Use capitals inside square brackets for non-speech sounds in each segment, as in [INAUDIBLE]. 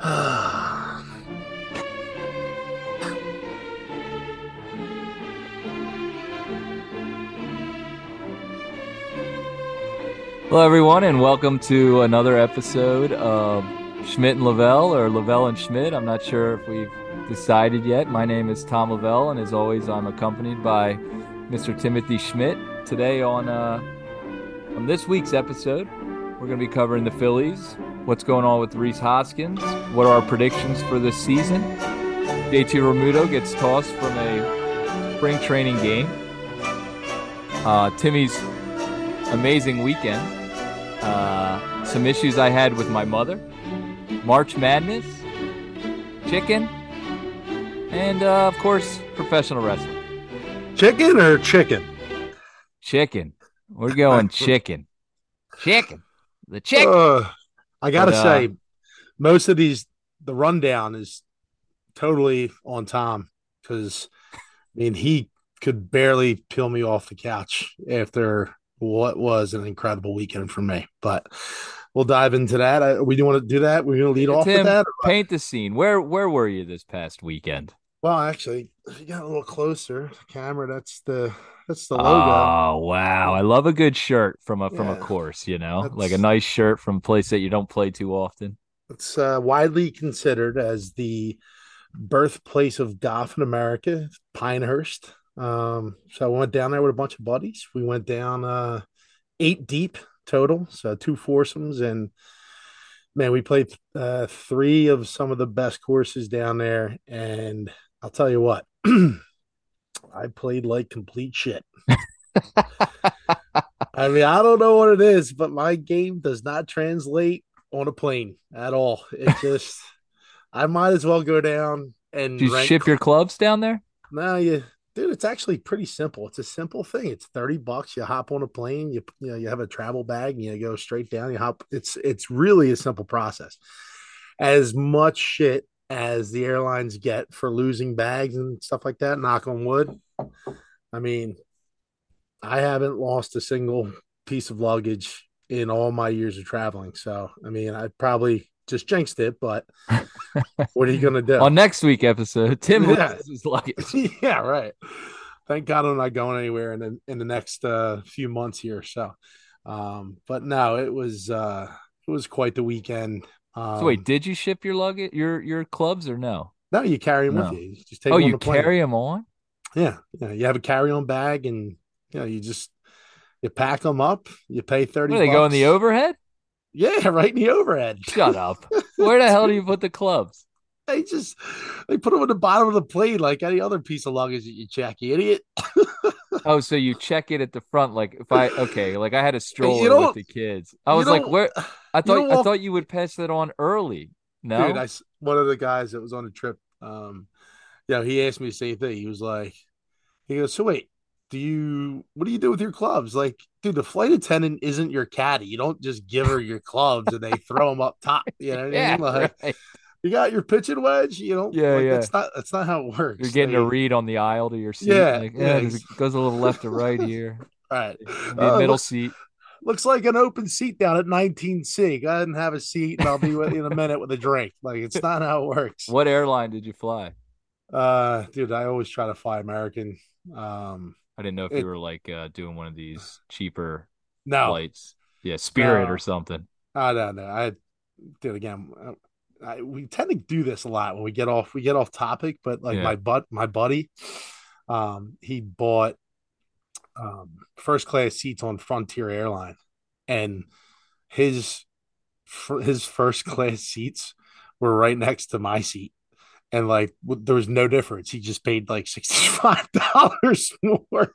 [SIGHS] Hello, everyone, and welcome to another episode of Schmidt and Lavelle, or Lavelle and Schmidt. I'm not sure if we've decided yet. My name is Tom Lavelle, and as always, I'm accompanied by Mr. Timothy Schmidt. Today, on uh, on this week's episode, we're going to be covering the Phillies, what's going on with Rhys Hoskins, what are our predictions for this season. JT Realmuto gets tossed from a spring training game. Uh, Timmy's amazing weekend. Uh, some issues I had with my mother. March Madness, chicken, and uh, of course, professional wrestling. Chicken or chicken? Chicken. We're going [LAUGHS] chicken. Chicken. The chicken. Uh, I gotta But, uh, say, most of these, the rundown is totally on Tom because, I mean, he could barely peel me off the couch after what was an incredible weekend for me. But we'll dive into that. I, we do want to do that. We're going to lead off with that. paint the scene. Where where were you this past weekend? Well, actually, if you got a little closer, camera. That's the that's the logo. Oh wow, I love a good shirt from a from a course. You know, like a nice shirt from a place that you don't play too often. It's uh, widely considered as the birthplace of golf in America, Pinehurst. Um, so I went down there with a bunch of buddies. We went down uh, eight deep total, so two foursomes, and man, we played uh, three of some of the best courses down there. And I'll tell you what, [CLEARS THROAT] I played like complete shit. [LAUGHS] I mean, I don't know what it is, but my game does not translate on a plane at all. It just, [LAUGHS] I might as well go down and Did you rent- ship your clubs down there? No, you, dude, it's actually pretty simple. It's a simple thing. It's thirty bucks. You hop on a plane. You, you know, you have a travel bag. And you go straight down. You hop. It's, it's really a simple process. As much shit as the airlines get for losing bags and stuff like that. Knock on wood. I mean, I haven't lost a single piece of luggage in all my years of traveling. So, I mean, I probably just jinxed it, but [LAUGHS] what are you going to do? On next week episode, Tim Yeah. loses his luggage. yeah, right. Thank God I'm not going anywhere in the in the next uh, few months here. So, um, but no, it was uh, it was quite the weekend. Um, So wait, did you ship your luggage, your your clubs, or no? no, you carry them No. with you. You Just take Oh, you the plane. carry them on. Yeah, yeah. You have a carry on bag, and you know you just you pack them up. You pay thirty. Where they go in the overhead? Yeah, [LAUGHS] right in the overhead. Shut up. [LAUGHS] Where the hell do you put the clubs? They just they put them at the bottom of the plane like any other piece of luggage that you check. You idiot. [LAUGHS] Oh, so you check it at the front, like if I okay, like I had a stroller with the kids. I was like, where? [SIGHS] I thought I thought you would pass that on early. No, Dude, I one of the guys that was on the trip, um, you know, he asked me the same thing. He was like, he goes, so wait, do you, what do you do with your clubs? Like, dude, the flight attendant isn't your caddy. You don't just give her your clubs and they throw them up top. You know what I mean? Like, right. you got your pitching wedge. You know, Yeah, like, yeah. That's not that's not how it works. You're getting They- a read on the aisle to your seat. Yeah, like, yeah, yeah, it goes a little left to right here. [LAUGHS] right. Maybe Uh, middle looks- seat. Looks like an open seat down at 19C. Go ahead and have a seat, and I'll be with you in a minute with a drink. Like it's not how it works. What airline did you fly? Uh, dude, I always try to fly American. Um, I didn't know if It- you were like uh, doing one of these cheaper no, flights. Yeah, Spirit No. or something. I don't know. I did again. I, we tend to do this a lot when we get off we get off topic, but like Yeah. my butt my buddy, um, he bought um first class seats on Frontier Airline, and his fr- his first [LAUGHS] class seats were right next to my seat. And like there was no difference. He just paid like sixty five dollars [LAUGHS] more.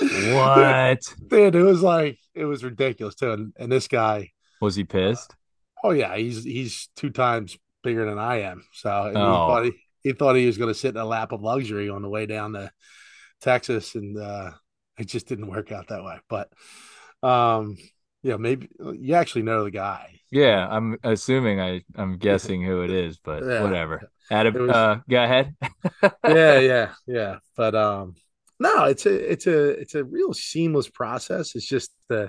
What [LAUGHS] Dude, it was like it was ridiculous too. And, and this guy, was he pissed? oh yeah, he's he's two times bigger than I am. So Oh. he thought he, he thought he was going to sit in a lap of luxury on the way down to Texas, and uh, it just didn't work out that way. But um, yeah, maybe you actually know the guy. Yeah, I'm assuming I I'm [LAUGHS] guessing who it is, but Yeah. whatever. Adam, was- uh, go ahead. [LAUGHS] yeah, [LAUGHS] yeah, yeah. But um, no, it's a it's a it's a real seamless process. It's just the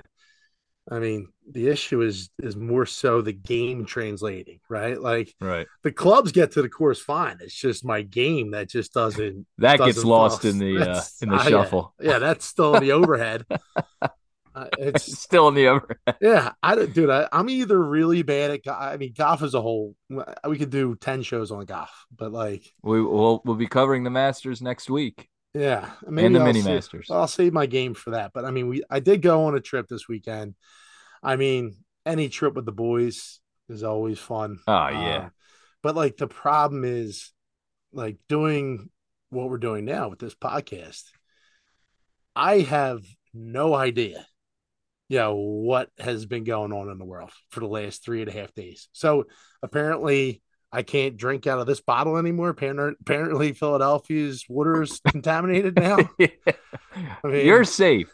I mean, the issue is is more so the game translating, right? Like right. the clubs get to the course fine. It's just my game that just doesn't that doesn't gets lost fall. in the uh, in the uh, yeah. shuffle. Yeah, that's still the overhead. Uh, it's [LAUGHS] Still in the overhead. yeah, I don't, dude. I, I'm either really bad at. I mean, golf as a whole. We could do ten shows on golf, but like, We will we'll be covering the Masters next week yeah, and the I'll mini save- Masters. I'll save my game for that. But I mean, we I did go on a trip this weekend. I mean, any trip with the boys is always fun. Oh, yeah. Uh, but like the problem is like doing what we're doing now with this podcast. I have no idea, you know, what has been going on in the world for the last three and a half days. So apparently I can't drink out of this bottle anymore. Apparently, Philadelphia's water is [LAUGHS] contaminated now. [LAUGHS] I mean- You're safe.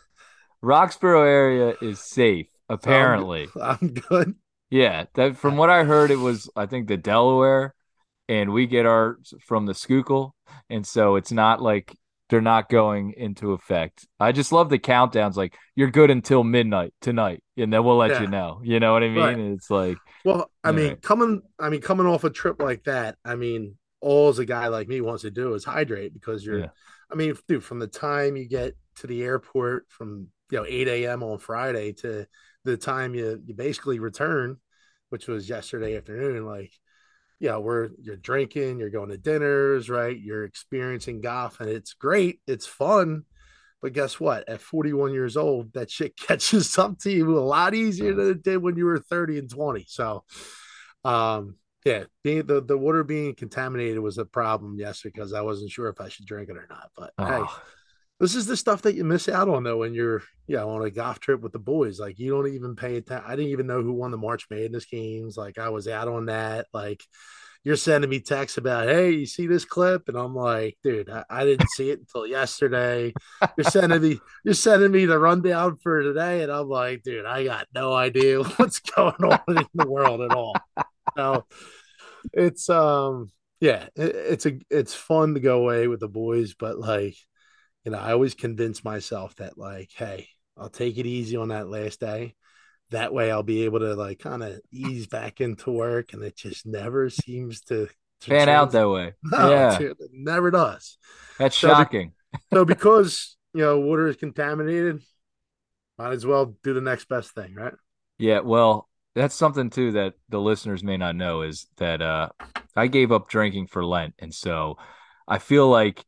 Roxborough area is safe, apparently. [LAUGHS] I'm good. Yeah, that from what I heard, it was I think the Delaware, and we get our from the Schuylkill, and so it's not like they're not going into effect. I just love the countdowns. Like you're good until midnight tonight, and then we'll let Yeah. you know. You know what I mean? Right. It's like Well, I mean, coming, I mean, coming off a trip like that, I mean, all a guy like me wants to do is hydrate because you're, Yeah. I mean, dude, from the time you get to the airport from you know 8 a.m. on Friday to the time you you basically return, which was yesterday afternoon, like, yeah, we're you're drinking, you're going to dinners, right? You're experiencing golf, and it's great, it's fun. But guess what? At 41 years old, that shit [LAUGHS] catches up to you a lot easier than it did when you were 30 and 20. So, um, yeah, being the, the water being contaminated was a problem yes, because I wasn't sure if I should drink it or not. But hey, oh, this is the stuff that you miss out on though when you're yeah on a golf trip with the boys. Like you don't even pay attention. I didn't even know who won the March Madness games. Like I was out on that. Like you're sending me texts about, hey, you see this clip? And I'm like, dude, I, I didn't see it until yesterday. You're sending me, [LAUGHS] you're sending me the rundown for today, and I'm like, dude, I got no idea [LAUGHS] what's going on in the world at all. So it's um yeah, it, it's a it's fun to go away with the boys, but like, you know, I always convince myself that like, hey, I'll take it easy on that last day. That way I'll be able to like kind of ease back into work and it just never seems to, to pan out that way. [LAUGHS] No, yeah, it never does. that's So shocking. So because you know water is contaminated, might as well do the next best thing, right? Yeah, well, that's something too that the listeners may not know is that uh I gave up drinking for Lent, and so I feel like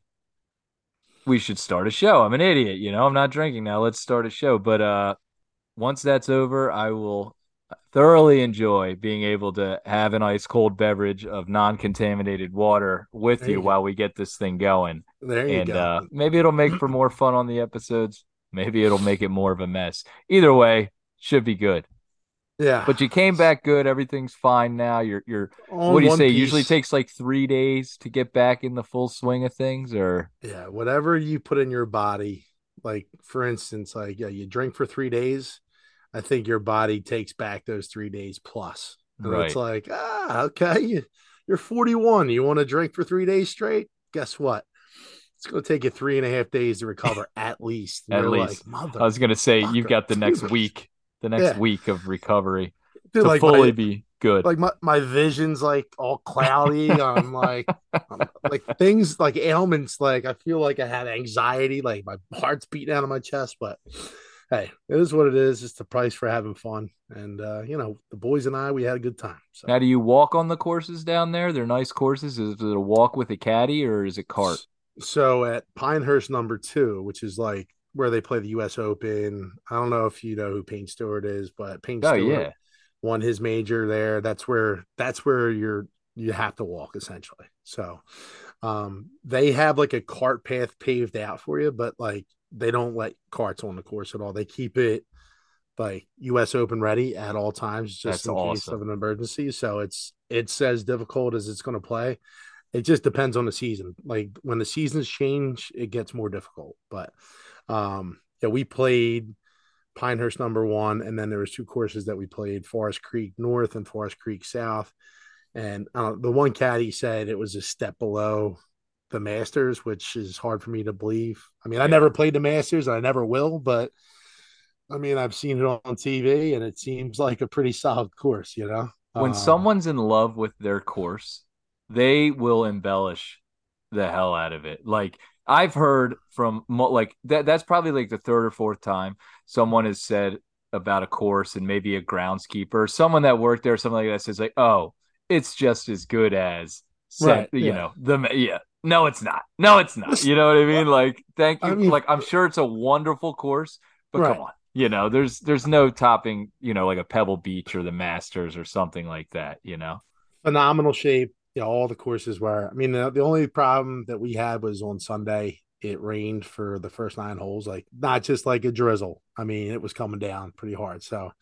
we should start a show. I'm an idiot, you know. I'm not drinking now. Let's start a show. But uh once that's over, I will thoroughly enjoy being able to have an ice cold beverage of non-contaminated water with you you while we get this thing going. There you And go. uh maybe it'll make for more fun on the episodes. Maybe it'll make it more of a mess. Either way, should be good. Yeah, But you came back good. Everything's fine now. You're you're On what do you say? Piece- Usually takes like three days to get back in the full swing of things, or yeah, whatever you put in your body, like for instance, like yeah, you drink for three days. I think your body takes back those three days plus. And right. it's like, ah, okay, you, you're 41. You want to drink for three days straight? Guess what? It's going to take you three and a half days to recover at least. And At least. like, mother, I was gonna say you've got the next [LAUGHS] week, the next Yeah. week of recovery [LAUGHS] dude, to like fully my, be good. like my, my vision's like all cloudy. [LAUGHS] I'm like, I'm- like things like ailments. Like I feel like I had anxiety. Like my heart's beating out of my chest. But hey, it is what it is. It's the price for having fun. And uh, you know, the boys and I, we had a good time. So. now, do you walk on the courses down there? They're nice courses. Is it a walk with a caddy or is it cart? So at Pinehurst number two, which is like where they play the U.S. Open. I don't know if you know who Payne Stewart is, but Payne Oh Stewart yeah, won his major there. That's where that's where you're you have to walk essentially. So um they have like a cart path paved out for you, but like they don't let carts on the course at all. They keep it like US Open ready at all times just That's in case of an emergency. So it's it's as difficult as it's going to play. It just depends on the season. Like when the seasons change, it gets more difficult. But um yeah, we played Pinehurst number one, and then there was two courses that we played: Forest Creek North and Forest Creek South. And uh, the one caddy said it was a step below the Masters, which is hard for me to believe. I mean, I never played the Masters, and I never will, but I mean, I've seen it on TV, and it seems like a pretty solid course. You know, when um, someone's in love with their course, they will embellish the hell out of it. Like I've heard from like that that's probably like the third or fourth time someone has said about a course and maybe a groundskeeper, someone that worked there, something like that says like, "Oh, it's just as good as right? you Yeah. know, the yeah. No, it's not. No, it's not. You know what I mean? Like, thank I you. mean, Like, I'm sure it's a wonderful course, but come on. You know, there's there's no topping, you know, like a Pebble Beach or the Masters or something like that, you know. Phenomenal shape. Yeah, all the courses were. I mean, the, the only problem that we had was on Sunday. It rained for the first nine holes, like not just like a drizzle. I mean, it was coming down pretty hard. So,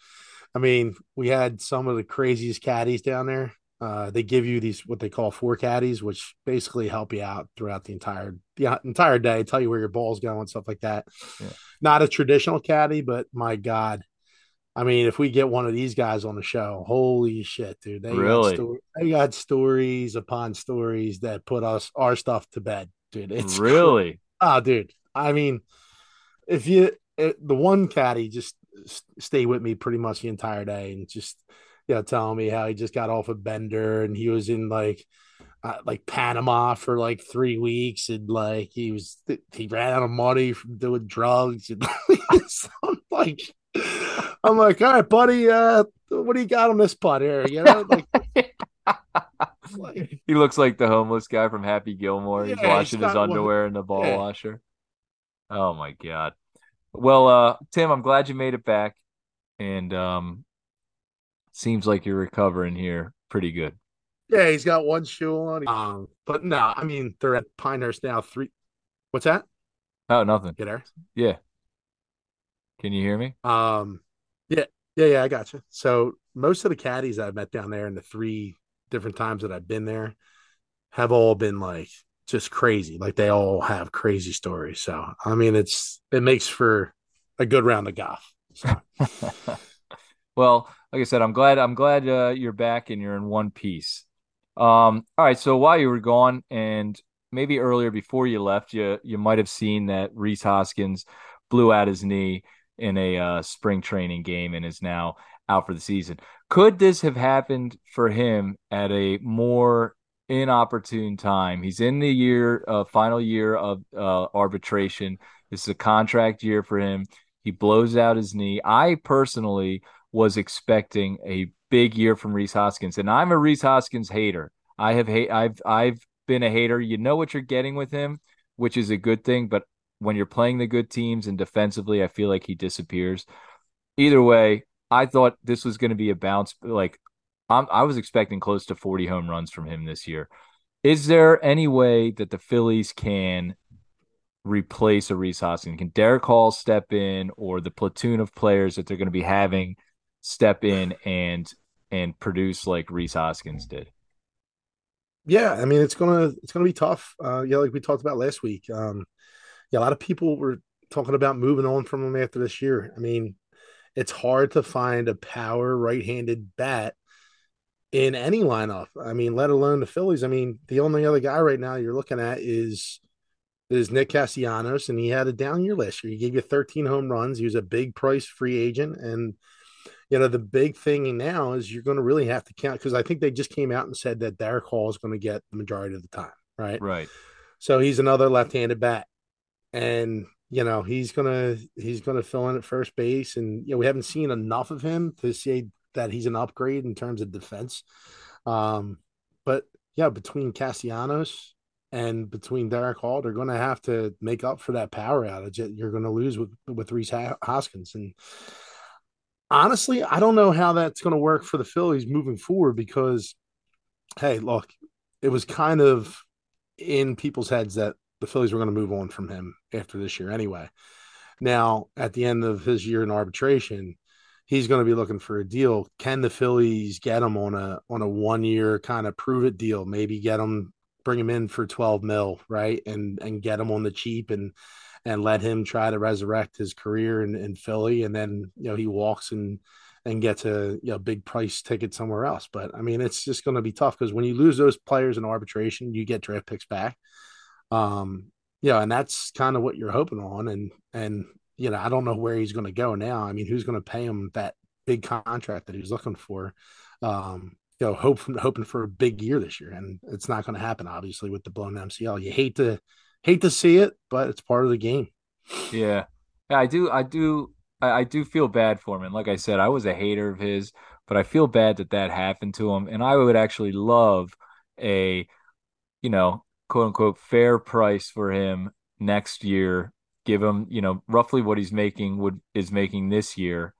I mean, we had some of the craziest caddies down there. Uh, they give you these what they call fore caddies, which basically help you out throughout the entire the entire day, tell you where your ball's going, stuff like that. Yeah. Not a traditional caddy, but my God, I mean, if we get one of these guys on the show, holy shit, dude! They got Really? sto- they got stories upon stories that put us our stuff to bed, dude. It's crazy. Really? Oh, dude. I mean, if you it, the one caddy just stay with me pretty much the entire day and just you know telling me how he just got off a bender and he was in like uh, like Panama for like three weeks and like he was he ran out of money from doing drugs and [LAUGHS] I'm like I'm like all right buddy uh what do you got on this putt here you know like, [LAUGHS] like he looks like the homeless guy from Happy Gilmore. He's yeah, washing his underwear one, in the ball yeah. washer. Oh my god. Well, uh, Tim, I'm glad you made it back, and um, seems like you're recovering here pretty good. Yeah, he's got one shoe on. Um, but no, I mean they're at Pinehurst now. Three. What's that? Oh, nothing. Get there. Yeah. Can you hear me? Um, yeah, yeah. I got you. So most of the caddies I've met down there in the three different times that I've been there have all been like just crazy. Like they all have crazy stories. So I mean, it's it makes for a good round of golf. So. [LAUGHS] well, like I said, I'm glad I'm glad uh, you're back and you're in one piece. Um, all right. So while you were gone, and maybe earlier before you left, you you might have seen that Rhys Hoskins blew out his knee in a uh, spring training game and is now out for the season. Could this have happened for him at a more inopportune time? He's in the year, uh, final year of uh, arbitration. This is a contract year for him. He blows out his knee. I personally was expecting a big year from Rhys Hoskins, and I'm a Rhys Hoskins hater. I have hate. I've I've been a hater. You know what you're getting with him, which is a good thing. But when you're playing the good teams and defensively, I feel like he disappears. Either way, I thought this was going to be a bounce. Like I'm, I was expecting close to 40 home runs from him this year. Is there any way that the Phillies can replace a Rhys Hoskins? Can Darick Hall step in, or the platoon of players that they're going to be having step in and and produce like Rhys Hoskins did? Yeah, I mean it's gonna it's gonna be tough. Uh, yeah, like we talked about last week. Um, yeah, a lot of people were talking about moving on from him after this year. I mean, it's hard to find a power right-handed bat in any lineup. I mean, let alone the Phillies. I mean, the only other guy right now you're looking at is is Nick Castellanos, and he had a down year last year. He gave you 13 home runs. He was a big price free agent, and you know the big thing now is you're going to really have to count because I think they just came out and said that Darick Hall is going to get the majority of the time, right? Right. So he's another left-handed bat, and you know he's gonna he's gonna fill in at first base, and you know we haven't seen enough of him to say that he's an upgrade in terms of defense. Um, but yeah, between Castellanos and between Darick Hall, they're going to have to make up for that power outage that you're going to lose with with Rhys Hoskins. And honestly, I don't know how that's going to work for the Phillies moving forward because, hey, look, it was kind of in people's heads that the Phillies were going to move on from him after this year anyway. Now, at the end of his year in arbitration, he's going to be looking for a deal. Can the Phillies get him on a on a one year kind of prove it deal? Maybe get him, bring him in for twelve mil, right, and and get him on the cheap and and let him try to resurrect his career in, in Philly, and then you know he walks and and gets a you know, big price ticket somewhere else. But I mean, it's just going to be tough because when you lose those players in arbitration, you get draft picks back. Um, yeah, and that's kind of what you're hoping on, and and you know, I don't know where he's going to go now. I mean, who's going to pay him that big contract that he was looking for? Um, you know, hope hoping for a big year this year, and it's not going to happen. Obviously, with the blown MCL, you hate to hate to see it, but it's part of the game. Yeah, I do. I do. I do feel bad for him. And like I said, I was a hater of his, but I feel bad that that happened to him. And I would actually love a, you know, quote unquote fair price for him next year. Give him, you know, roughly what he's making would is making this year.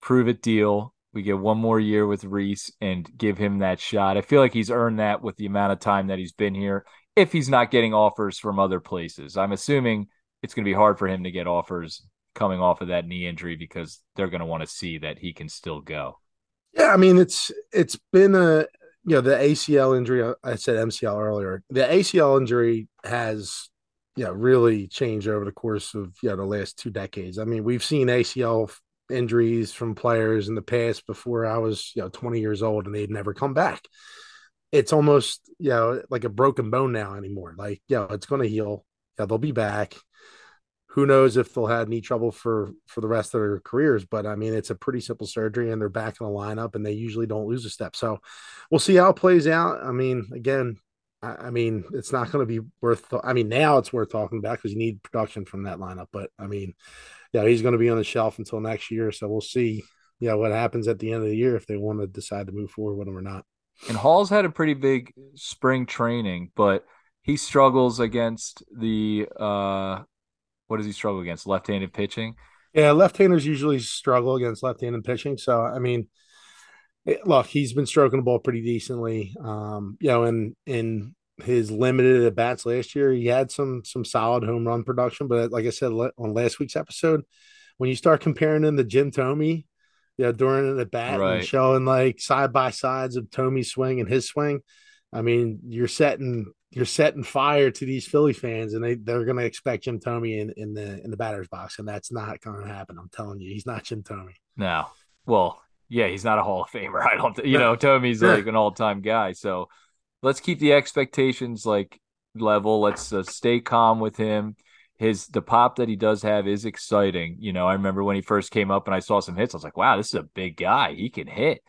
Prove it deal. We get one more year with Rhys and give him that shot. I feel like he's earned that with the amount of time that he's been here. If he's not getting offers from other places, I'm assuming it's going to be hard for him to get offers coming off of that knee injury because they're going to want to see that he can still go. Yeah, I mean it's it's been a you know the ACL injury. Uh, I said MCL earlier. The ACL injury has you know really changed over the course of you know the last two decades. I mean we've seen ACL injuries from players in the past before I was you know 20 years old and they'd never come back. It's almost you know like a broken bone now anymore. Like yeah, you know, it's going to heal. Yeah, they'll be back who knows if they'll have knee trouble for for the rest of their careers but i mean it's a pretty simple surgery and they're back in the lineup and they usually don't lose a step. So we'll see how it plays out. I mean again i, I mean it's not going to be worth i mean now it's worth talking about because you need production from that lineup but i mean yeah he's going to be on the shelf until next year. So we'll see yeah what happens at the end of the year if they want to decide to move forward with him or not. And hall's had a pretty big spring training but he struggles against the uh what does he struggle against? Left-handed pitching. Yeah, left-handers usually struggle against left-handed pitching. So I mean, it, look, he's been stroking the ball pretty decently. Um, you know, in in his limited at bats last year, he had some some solid home run production. But like I said on last week's episode, when you start comparing him to Jim Thome, you know, during the bat right. and showing like side by sides of Thome's swing and his swing, I mean, you're setting you're setting fire to these Philly fans, and they they're going to expect Jim Thome in in the in the batter's box, and that's not going to happen. I'm telling you, he's not Jim Thome. No, well, yeah, he's not a Hall of Famer. [LAUGHS] I don't, you know, [LAUGHS] Thome's like an all time guy. So let's keep the expectations like level. Let's uh, stay calm with him. His the pop that he does have is exciting. You know, I remember when he first came up and I saw some hits. I was like, wow, this is a big guy. He can hit.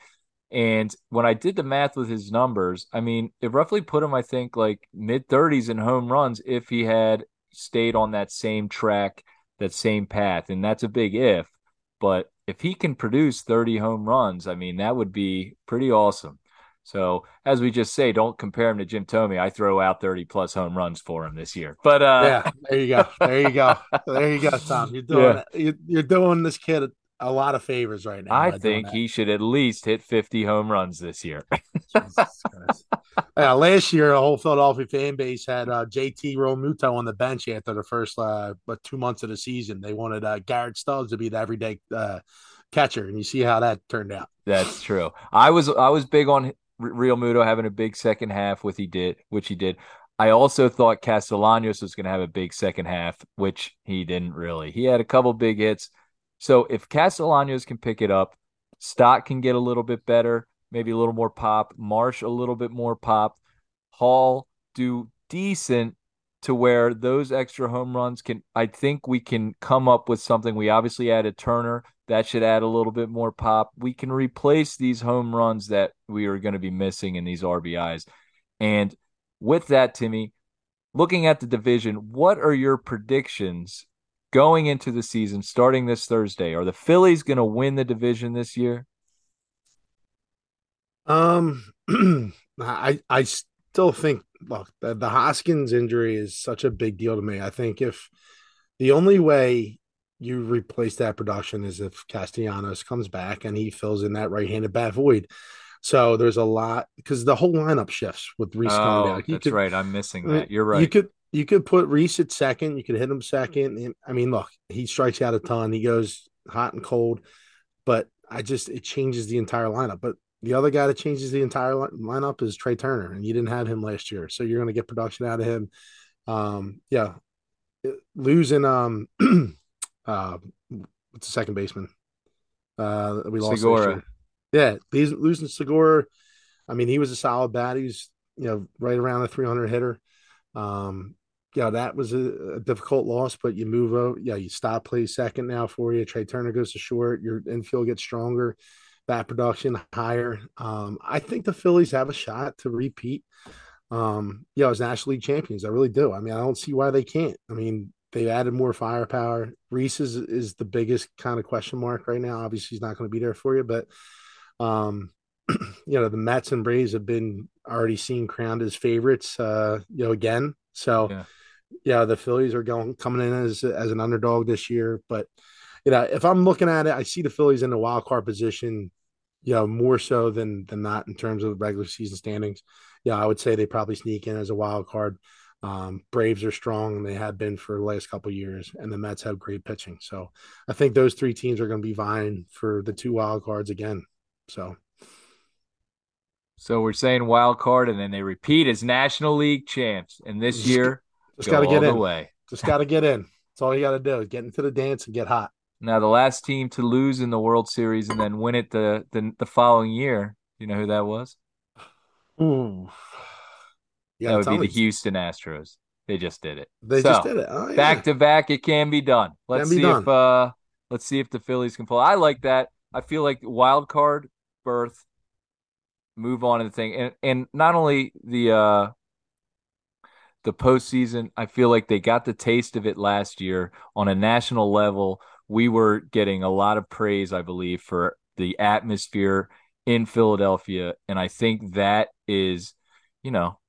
And when I did the math with his numbers, I mean, it roughly put him, I think, like mid 30s in home runs if he had stayed on that same track, that same path. And that's a big if. But if he can produce 30 home runs, I mean, that would be pretty awesome. So, as we just say, don't compare him to Jim Thome. I throw out 30 plus home runs for him this year. But uh yeah, there you go. There you go. There you go, Tom. You're [LAUGHS] doing yeah. you're doing this kid a lot of favors right now. I think he should at least hit 50 home runs this year. [LAUGHS] yeah, last year, the whole Philadelphia fan base had uh, JT Realmuto on the bench after the first uh, but two months of the season. They wanted uh, Garrett Stubbs to be the everyday uh, catcher, and you see how that turned out. That's true. I was I was big on Realmuto having a big second half, which he did, which he did. I also thought Castellanos was going to have a big second half, which he didn't really. He had a couple big hits so if Castellanos can pick it up, Stott can get a little bit better, maybe a little more pop, Marsh a little bit more pop, Hall do decent to where those extra home runs can I think we can come up with something. We obviously added Turner. That should add a little bit more pop. We can replace these home runs that we are going to be missing in these RBIs. And with that, Timmy, looking at the division, what are your predictions going into the season, starting this Thursday? Are the Phillies going to win the division this year? Um, [CLEARS THROAT] I I still think look the, the Hoskins injury is such a big deal to me. I think if the only way you replace that production is if Castellanos comes back and he fills in that right-handed bat void. So there's a lot because the whole lineup shifts with Rhys oh, coming back. You that's could, right. I'm missing that. You're right. You could you could put Rhys at second. You could hit him second. And I mean, look, he strikes out a ton. He goes hot and cold, but I just it changes the entire lineup. But the other guy that changes the entire lineup is Trea Turner, and you didn't have him last year, so you're going to get production out of him. Um, yeah, losing um, [CLEARS THROAT] uh, what's the second baseman? Uh, we lost Segura. Yeah, he's losing Segura. I mean, he was a solid bat. He's you know right around a 300 hitter. Um, yeah, that was a, a, difficult loss, but you move over. Yeah, you stop plays second now for you. Trea Turner goes to short. Your infield gets stronger, bat production higher. Um, I think the Phillies have a shot to repeat. Um, yeah, as National League champions, I really do. I mean, I don't see why they can't. I mean, they've added more firepower. Rhys is is the biggest kind of question mark right now. Obviously, he's not going to be there for you, but um, [CLEARS THROAT] you know, the Mets and Braves have been already seen crowned as favorites. Uh, you know, again. So. Yeah yeah, the Phillies are going coming in as as an underdog this year. But you know, if I'm looking at it, I see the Phillies in the wild card position, you know, more so than than not in terms of the regular season standings. Yeah, I would say they probably sneak in as a wild card. Um, Braves are strong and they have been for the last couple years, and the Mets have great pitching. So I think those three teams are going to be vying for the two wild cards again. So. So we're saying wild card, and then they repeat as National League champs. And this year, just got to get in. Way. Just got to get in. That's all you got to do. Get into the dance and get hot. Now, the last team to lose in the World Series and then win it the the, the following year. You know who that was? Ooh. Yeah, that would be the Houston Astros. They just did it. They so, just did it. Oh, yeah. Back to back, it can be done. Let's be see done. if uh let's see if the Phillies can pull. I like that. I feel like wild card berth, move on to the thing, and and not only the uh the postseason. I feel like they got the taste of it last year on a national level. We were getting a lot of praise, I believe, for the atmosphere in Philadelphia. And I think that is, you know,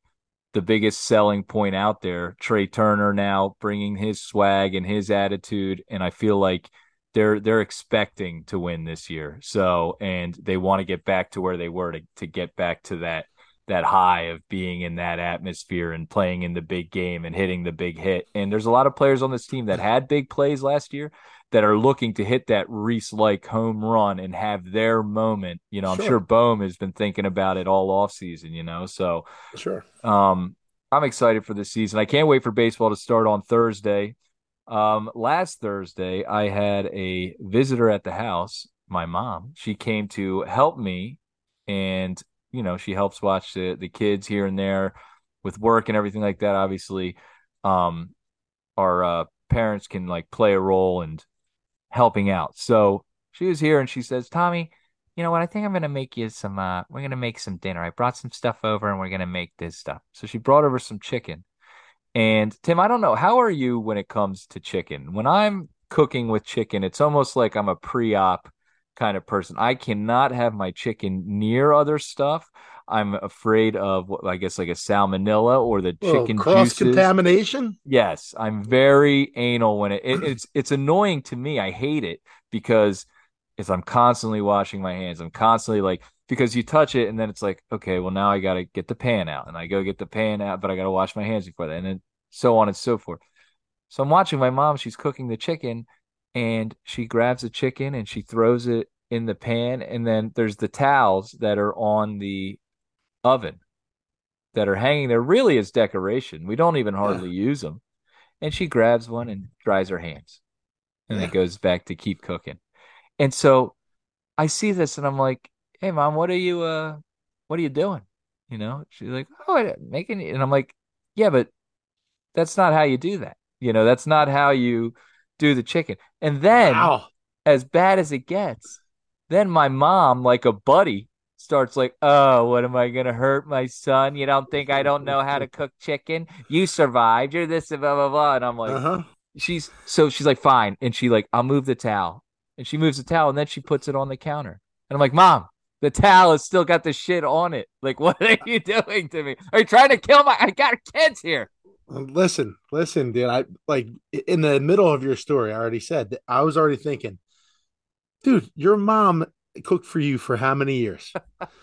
the biggest selling point out there. Trea Turner now bringing his swag and his attitude. And I feel like they're they're expecting to win this year. So and they want to get back to where they were to to get back to that that high of being in that atmosphere and playing in the big game and hitting the big hit. And there's a lot of players on this team that had big plays last year that are looking to hit that Rhys like home run and have their moment. You know, I'm sure, sure Bohm has been thinking about it all off season, you know. So sure. Um I'm excited for this season. I can't wait for baseball to start on Thursday. Um last Thursday I had a visitor at the house, my mom. She came to help me and you know she helps watch the the kids here and there with work and everything like that obviously um our uh, parents can like play a role and helping out. So she was here and she says tommy you know what? I think i'm gonna make you some uh we're gonna make some dinner. I brought some stuff over and we're gonna make this stuff. So she brought over some chicken. And tim i don't know how are you when it comes to chicken? When i'm cooking with chicken it's almost like i'm a pre-op kind of person. I cannot have my chicken near other stuff. I'm afraid of what I guess like a salmonella or the chicken cross contamination. Yes, I'm very anal when it, it, it's it's annoying to me. I hate it because it's I'm constantly washing my hands. I'm constantly like because you touch it and then it's like okay, well now I got to get the pan out and I go get the pan out, but I got to wash my hands before that and then so on and so forth. So I'm watching my mom. She's cooking the chicken and she grabs a chicken and she throws it in the pan and then there's the towels that are on the oven that are hanging there really as decoration. We don't even hardly yeah. use them and she grabs one and dries her hands and yeah. then goes back to keep cooking. And so i see this and i'm like hey mom what are you uh what are you doing? You know? She's like oh making and i'm like yeah but that's not how you do that. You know that's not how you do the chicken. And then, wow. as bad as it gets, then my mom, like a buddy, starts like, "Oh, what am I gonna hurt my son? You don't think I don't know how to cook chicken? You survived. You're this blah blah blah." And I'm like, uh-huh. she's so she's like, "Fine," and she like, "I'll move the towel," and she moves the towel, and then she puts it on the counter, and I'm like, "Mom." The towel has still got the shit on it. Like, [LAUGHS] what are you doing to me? Are you trying to kill my? I got kids here. Listen, listen, dude. I like in the middle of your story. I already said that I was already thinking, dude, your mom cooked for you for how many years?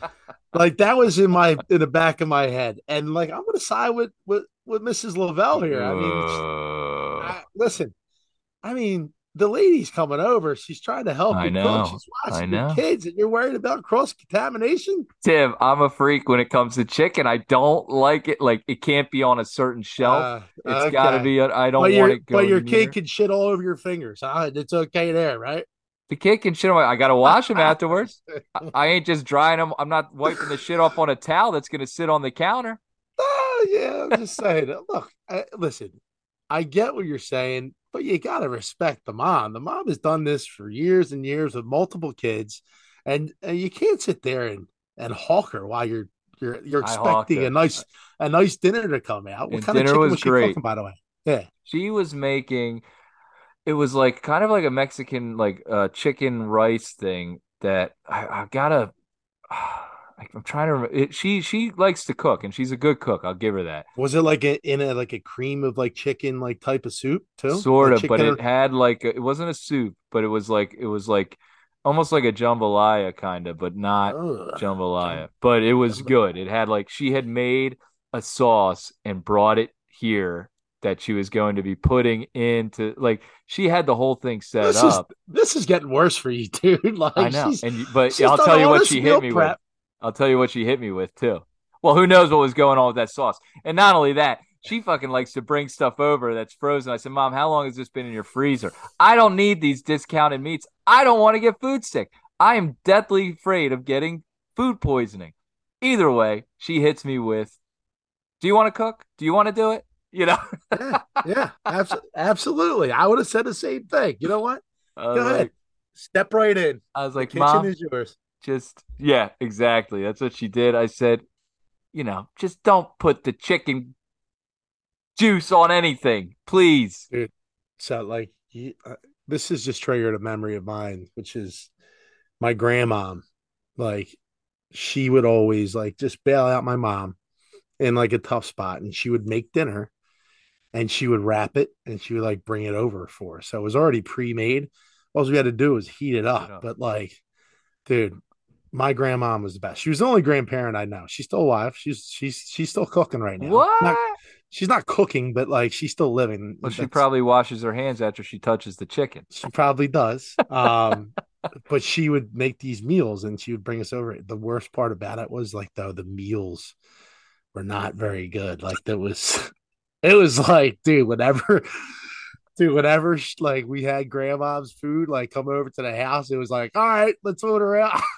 [LAUGHS] like that was in my in the back of my head, and like I'm gonna side with with with Mrs. Lavelle here. I mean, uh... I, listen, I mean, the lady's coming over. She's trying to help I you know. cook. She's watching the kids, and you're worried about cross contamination. Tim, I'm a freak when it comes to chicken. I don't like it. Like it can't be on a certain shelf. Uh, it's okay. got to be. I don't want it. But your kid can shit all over your fingers. Huh? It's okay there, right? The kid can shit on. I got to wash them [LAUGHS] afterwards. I ain't just drying them. I'm not wiping the shit off on a towel that's going to sit on the counter. Oh yeah, I'm just saying. Look, I, listen I get what you're saying, but you gotta respect the mom. The mom has done this for years and years with multiple kids, and, and you can't sit there and and hawk her while you're you're you're expecting a nice a nice dinner to come out. What And kind of dinner chicken was was, she great. cooking, by the way? Yeah. She was making it was like kind of like a Mexican like uh chicken rice thing that I, [SIGHS] I gotta I'm trying to remember. It, she she likes to cook and she's a good cook. I'll give her that. Was it like a, in a like a cream of like chicken like type of soup too? Sort Like of, but chicken- it had like a, it wasn't a soup, but it was like it was like almost like a jambalaya kind of, but not Ugh. jambalaya. But it was good. It had like she had made a sauce and brought it here that she was going to be putting into like she had the whole thing set This is up. this is getting worse for you, [LAUGHS] dude. Like I know, and you- but I'll tell you what she hit me with. prep. I'll tell you what she hit me with too. Well, who knows what was going on with that sauce? And not only that, she fucking likes to bring stuff over that's frozen. I said, Mom, how long has this been in your freezer? I don't need these discounted meats. I don't want to get food sick. I am deathly afraid of getting food poisoning. Either way, she hits me with, Do you want to cook? Do you want to do it? You know, yeah, yeah, abso- absolutely. I would have said the same thing. You know what? Go ahead. Step right in. I was The like kitchen Mom, is yours. Just yeah, exactly. That's what she did. I said, you know, just don't put the chicken juice on anything, please. So, like, you, uh, this has just triggered a memory of mine, which is my grandma. Like, she would always like just bail out my mom in like a tough spot, and she would make dinner, and she would wrap it, and she would like bring it over for us. So it was already pre-made. All we had to do was heat it up. up. But like, dude, my grandma was the best. She was the only grandparent I know. She's still alive. She's she's she's still cooking right now. What? Not- she's not cooking, but like she's still living. well, she probably washes her hands after she touches the chicken. she probably does. Um, [LAUGHS] but she would make these meals and she would bring us over. The worst part about it was like though the meals were not very good. Like that was, [LAUGHS] it was like, dude, whenever, dude, whenever like we had grandma's food like come over to the house, it was like, all right, let's order out. [LAUGHS]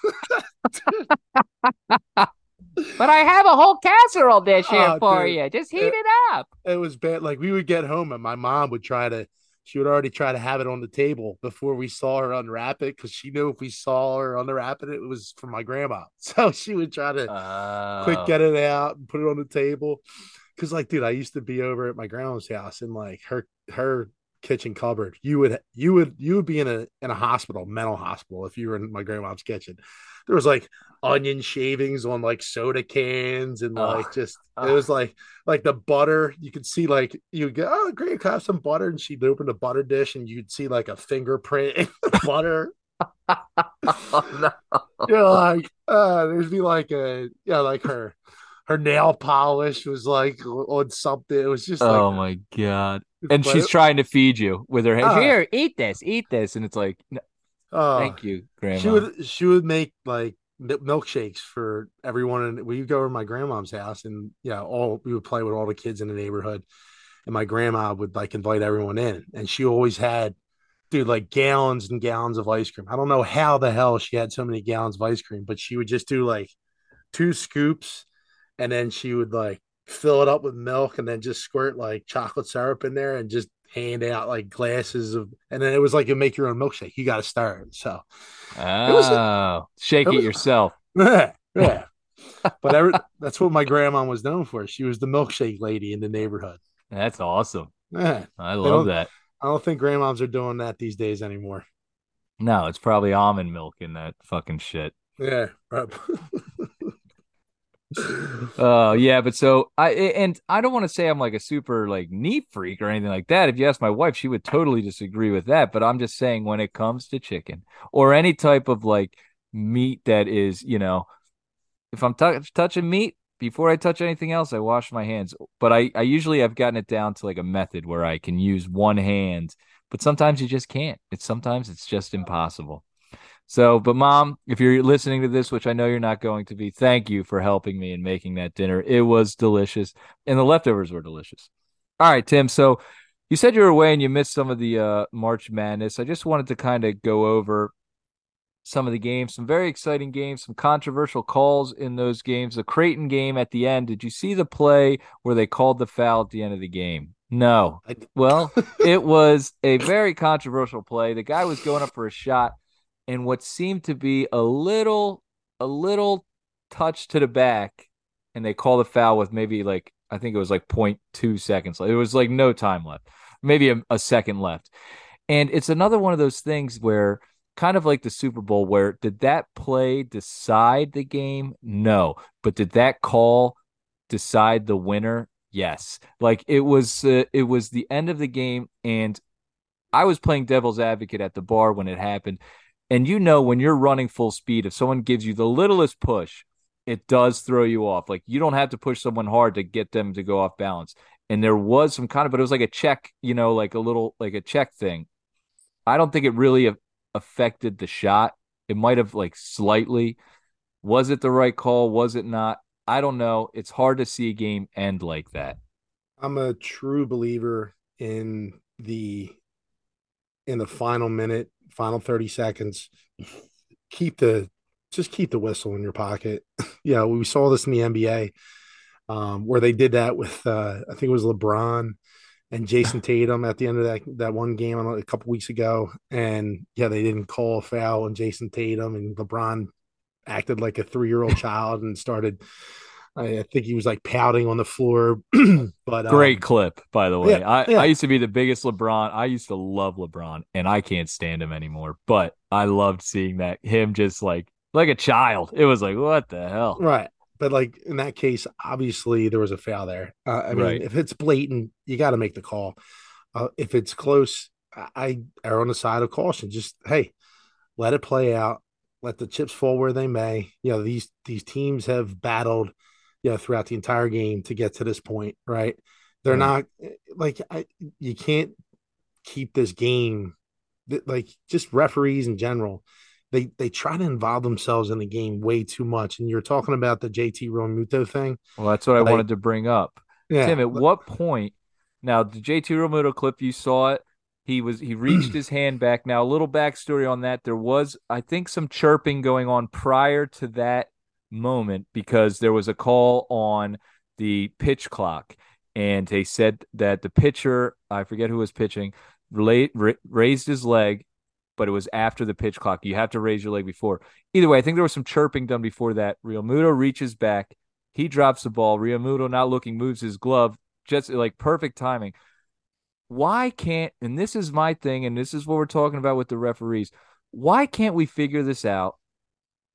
But I have a whole casserole dish here Oh, for dude. you. Just heat it up. it was bad. Like we would get home and my mom would try to. She would already try to have it on the table before we saw her unwrap it because she knew if we saw her unwrap it, it was from my grandma. [LAUGHS] So she would try to Uh, quick get it out and put it on the table. Cause like, dude, I used to be over at my grandma's house and like her her kitchen cupboard. You would you would you would be in a in a hospital, mental hospital, if you were in my grandma's kitchen. There was like onion shavings on like soda cans and like just it was like like the butter. You could see like you go, oh great, have some butter? And she'd open the butter dish and you'd see like a fingerprint in the [LAUGHS] butter. oh, no. You're like, uh, there'd be like a yeah, like her her nail polish was like on something. It was just like Oh my god! And she's it- trying to feed you with her hands. Ah. Here, eat this, eat this, and it's like, "No, oh, thank you, grandma. She would she would make like milkshakes for everyone, and we would go over to my grandmom's house, and yeah, all we would play with all the kids in the neighborhood, and my grandma would like invite everyone in, and she always had. Dude, like gallons and gallons of ice cream. I don't know how the hell she had so many gallons of ice cream, but she would just do like two scoops and then she would like fill it up with milk and then just squirt like chocolate syrup in there and just hand out like glasses of and then it was like you make your own milkshake. You got to start. So Oh, was shake it it was- yourself. [LAUGHS] yeah, yeah. but every, that's what my grandma was known for. She was the milkshake lady in the neighborhood. That's awesome. Yeah. I love that. I don't think grandmoms are doing that these days anymore. No, it's probably almond milk in that fucking shit. Yeah. [LAUGHS] Oh yeah, but so I and I don't want to say I'm like a super like neat freak or anything like that. If you ask my wife, she would totally disagree with that. But I'm just saying when it comes to chicken or any type of like meat that is, you know, if I'm tou- touching meat before I touch anything else, I wash my hands. But I I usually have gotten it down to like a method where I can use one hand, but sometimes you just can't. It's sometimes it's just impossible. So, but mom, if you're listening to this, which I know you're not going to be, thank you for helping me in making that dinner. It was delicious, and the leftovers were delicious. All right, Tim. So you said you were away and you missed some of the uh, March Madness. I just wanted to kind of go over some of the games, some very exciting games, some controversial calls in those games. The Creighton game at the end. Did you see the play where they called the foul at the end of the game? No. Well, [LAUGHS] it was a very controversial play. The guy was going up for a shot, and what seemed to be a little, a little touch to the back, and they call the foul with maybe like I think it was like 0.2 seconds. It was like no time left, maybe a, a second left. And it's another one of those things where kind of like the Super Bowl, where did that play decide the game? No. But did that call decide the winner? Yes. Like it was, uh, it was the end of the game, and I was playing devil's advocate at the bar when it happened. And you know, when you're running full speed, if someone gives you the littlest push, it does throw you off. Like you don't have to push someone hard to get them to go off balance. And there was some kind of, but it was like a check, you know, like a little, like a check thing. I don't think it really affected the shot. It might have like slightly. Was it the right call? Was it not? I don't know. It's hard to see a game end like that. I'm a true believer in the in the final minute, final 30 seconds. Keep the just keep the whistle in your pocket. [LAUGHS] yeah, we saw this in the NBA um, where they did that with uh, I think it was LeBron and Jason [LAUGHS] Tatum at the end of that that one game a couple weeks ago, and yeah, they didn't call a foul on Jason Tatum, and LeBron acted like a three year old [LAUGHS] child and started. I think he was like pouting on the floor. [CLEARS THROAT] but great um, clip, by the way. Yeah, I, yeah. I used to be the biggest LeBron. I used to love LeBron, and I can't stand him anymore. But I loved seeing that him just like like a child. It was like what the hell, right? But like in that case, obviously there was a foul there. Uh, I mean, right. if it's blatant, you got to make the call. Uh, if it's close, I err on the side of caution. Just hey, let it play out. Let the chips fall where they may. You know these these teams have battled, you know, throughout the entire game to get to this point. Right? They're not eh, like I, you can't keep this game like just referees in general they they try to involve themselves in the game way too much. And you're talking about the JT Realmuto thing. Well, that's what I wanted to bring up. Yeah, Tim, at what point now the JT Realmuto clip you saw it? He was he reached [CLEARS THROAT] his hand back. Now a little backstory on that. There was I think some chirping going on prior to that moment because there was a call on the pitch clock and they said that the pitcher I forget who was pitching raised his leg but it was after the pitch clock. You have to raise your leg before. Either way, I think there was some chirping done before that. Realmuto reaches back. He drops the ball. Realmuto, not looking, moves his glove. Just like perfect timing. Why can't, and this is my thing, and this is what we're talking about with the referees. Why can't we figure this out?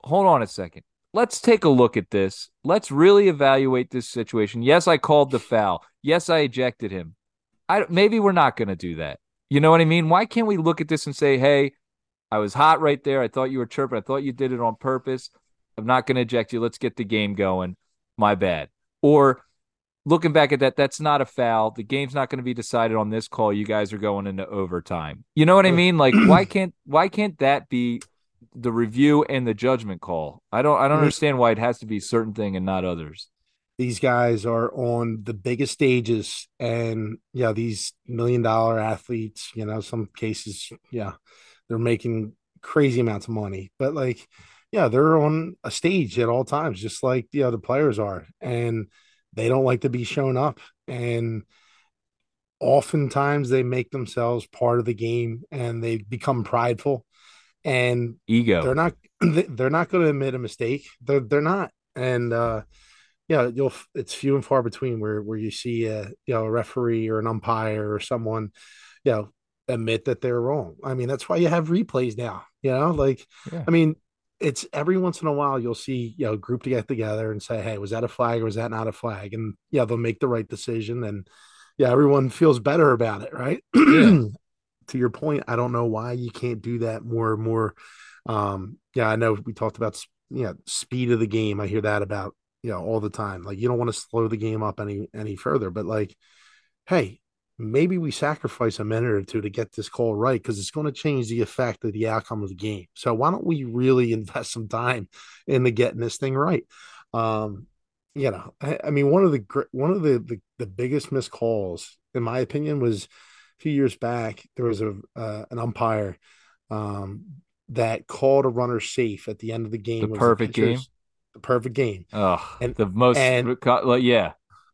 Hold on a second. Let's take a look at this. Let's really evaluate this situation. Yes, I called the foul. Yes, I ejected him. I maybe we're not going to do that. You know what I mean? Why can't we look at this and say, hey, I was hot right there. I thought you were chirping. I thought you did it on purpose. I'm not going to eject you. Let's get the game going. My bad. Or looking back at that, that's not a foul. The game's not going to be decided on this call. You guys are going into overtime. You know what I mean? Like, why can't why can't that be the review and the judgment call? I don't I don't mm-hmm. understand why it has to be certain thing and not others. These guys are on the biggest stages and yeah these million dollar athletes you know some cases yeah they're making crazy amounts of money. But like yeah they're on a stage at all times just like the other players are. And they don't like to be shown up. And oftentimes they make themselves part of the game and they become prideful and ego they're not [CLEARS THROAT] they're not going to admit a mistake they're they're not and uh yeah, you'll it's few and far between where where you see a you know a referee or an umpire or someone, you know, admit that they're wrong. I mean, that's why you have replays now. You know, like yeah. I mean, it's every once in a while you'll see you know a group to get together and say, hey, was that a flag or was that not a flag? And yeah, they'll make the right decision and yeah, everyone feels better about it, right? Yeah. [CLEARS THROAT] to your point, I don't know why you can't do that more and more. Um, yeah, I know we talked about you know speed of the game. I hear that about you know all the time like you don't want to slow the game up any any further but like hey maybe we sacrifice a minute or two to get this call right because it's going to change the effect of the outcome of the game so why don't we really [LAUGHS] invest some time into getting this thing right um you know i, I mean one of the one of the, the, the biggest missed calls in my opinion was few years back there was a uh, an umpire um that called a runner safe at the end of the game the perfect game the perfect game. Oh, and the most, and, yeah,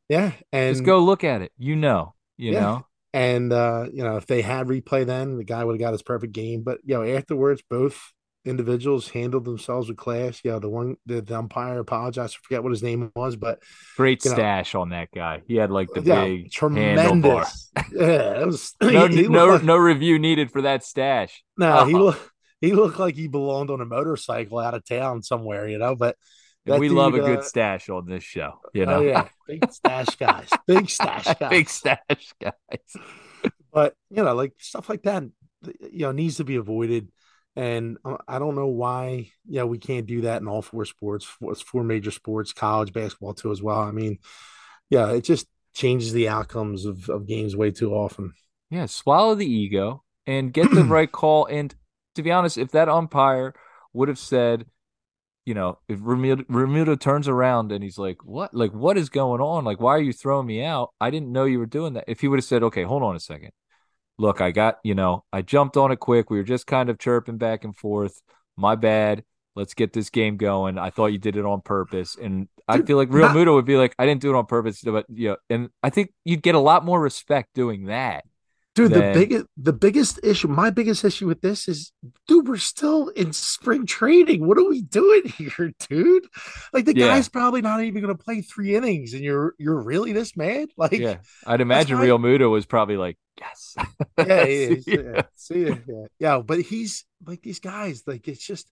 yeah, and just go look at it. You know, You Yeah. know, And uh, you know, if they had replay then, the guy would have got his perfect game. But you know, afterwards, both individuals handled themselves with class. You know, the one the, the umpire apologized, I forget what his name was, but great You know- stash on that guy. He had like the yeah, big handlebar. tremendous. Yeah, it was [LAUGHS] [LAUGHS] No, he, he no, like, no review needed for that stash. no, he Oh. looked he looked like he belonged on a motorcycle out of town somewhere, you know. But we love a dude, good uh, stash on this show. You know, oh yeah, big stash guys, big stash [LAUGHS] guys. big stash guys. but you know like stuff like that you know needs to be avoided and uh, i don't know why know we can't do that in all four sports four, four major sports college basketball too as well i mean yeah it just changes the outcomes of, of games way too often Yeah, swallow the ego and get the [CLEARS THROAT] right call. And to be honest, if that umpire would have said, you know, if Realmuto, Realmuto turns around and he's like, "What? Like, what is going on? Like, why are you throwing me out? I didn't know you were doing that." If he would have said, "Okay, hold on a second. Look, I got, you know, I jumped on it quick. We were just kind of chirping back and forth. My bad. Let's get this game going. I thought you did it on purpose." And I feel like Realmuto would be like, "I didn't do it on purpose," but you know, and I think you'd get a lot more respect doing that. Dude Then- the biggest the biggest issue my biggest issue with this is dude we're still in spring training. What are we doing [LAUGHS] here dude? Like the Yeah. guy's probably not even going to play three innings and you're you're really this mad? [LAUGHS] Like yeah, I'd imagine Realmuto was probably like, "Yes, yeah, [LAUGHS] yeah, See yeah, yeah, see yeah, yeah. But he's like these guys. Like it's just,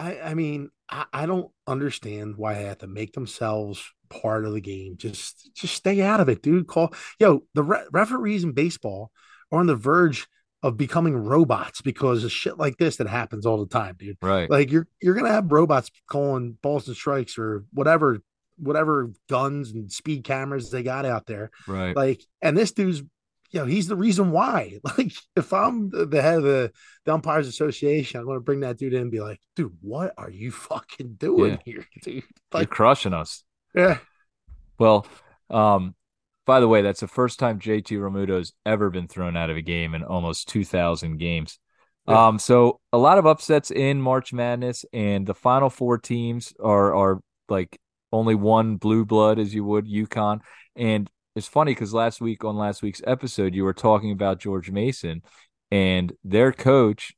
I, I mean, I, I don't understand why they have to make themselves part of the game. Just, just stay out of it, dude. Call, yo, the re- referees in baseball are on the verge of becoming robots because of shit like this that happens all the time, dude. right." Like you're, you're gonna have robots calling balls and strikes or whatever, whatever guns and speed cameras they got out there. Right. Like, and this dude's, you know, he's the reason why. [LAUGHS] Like, if I'm the head of the, the umpires association, I'm going to bring that dude in and be like, dude, what are you fucking doing here, [LAUGHS] dude? You're crushing us. yeah, Well, um, by the way, that's the first time JT Realmuto's ever been thrown out of a game in almost 2,000 games. Yeah. Um, so a lot of upsets in March Madness, and the final four teams are are like only one blue blood, as you would UConn. And it's funny because last week on last week's episode, you were talking about George Mason, and their coach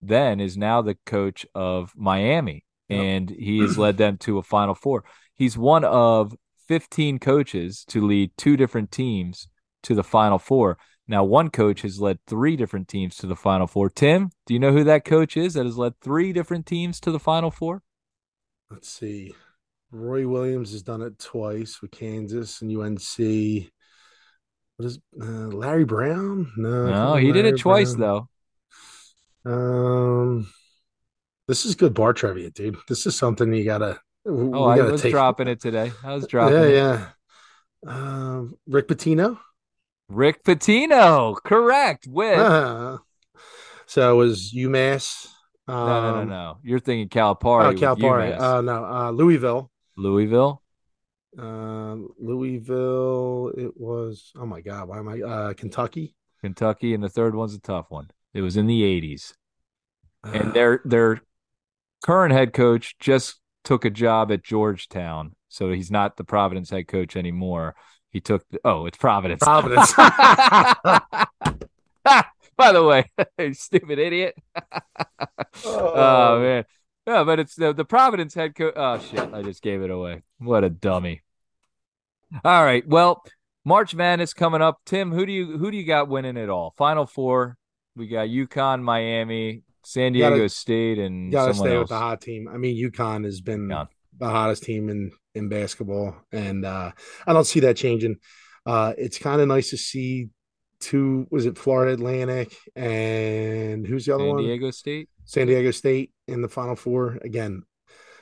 then is now the coach of Miami, Yep. and he has [CLEARS THROAT] led them to a Final Four. He's one of 15 coaches to lead two different teams to the Final Four. Now, one coach has led three different teams to the Final Four. Tim, do you know who that coach is that has led three different teams to the Final Four? let's see. Roy Williams has done it twice with Kansas and UNC. What is uh, Larry Brown? No, No, he did it twice Brown. though. Um, this is good bar trivia, dude. This is something you gotta. Oh, I was dropping it today. I was dropping Yeah, it. yeah. Um, Rick Pitino. Rick Pitino, correct. With Ah. so it was UMass. Um, no, no, no, no. You're thinking Calipari. Oh, Calipari. Uh, no, uh, Louisville. Louisville. Uh, Louisville. It was. Oh my God. Why am I? Uh, Kentucky. Kentucky, and the third one's a tough one. It was in the 80s. Uh, and their their current head coach just took a job at Georgetown, so he's not the Providence head coach anymore. He took the, oh, it's Providence. Providence. [LAUGHS] By the way, [LAUGHS] stupid idiot. [LAUGHS] Oh man, yeah, but it's the the Providence head coach. Oh shit, I just gave it away. What a dummy. All right, well, March Madness coming up. Tim, who do you who do you got winning it all? Final four. We got UConn, Miami, San You gotta- Diego State, and Gotta someone stay else. with the hot team. I mean, UConn has been Yeah. the hottest team in in basketball, and uh, I don't see that changing. Uh, it's kind of nice to see two. Was it Florida Atlantic and who's the other San one? San Diego State. San Diego State in the Final Four again.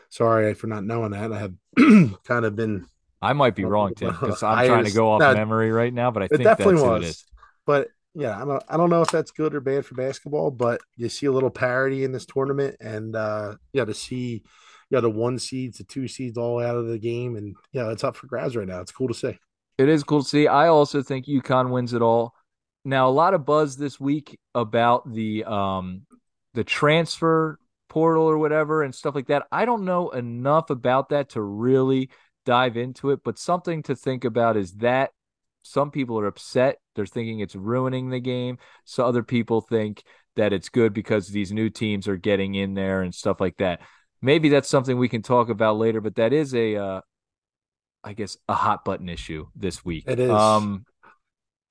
Sorry for not knowing that. I have [CLEARS THROAT] kind of been, I might be wrong, Tim, because [LAUGHS] I'm I trying to go off memory right now, but I it think definitely was. it is. but yeah, I don't, I don't know if that's good or bad for basketball, but you see a little parity in this tournament, and uh, yeah, to see, you yeah, the one seeds, the two seeds, all out of the game, and yeah, it's up for grabs right now. It's cool to see. It is cool to see. I also think UConn wins it all. Now, a lot of buzz this week about the um the transfer portal or whatever and stuff like that. I don't know enough about that to really dive into it, but something to think about is that some people are upset. They're thinking it's ruining the game. So other people think that it's good because these new teams are getting in there and stuff like that. Maybe that's something we can talk about later, but that is a, uh, I guess, a hot button issue this week. It is. Um,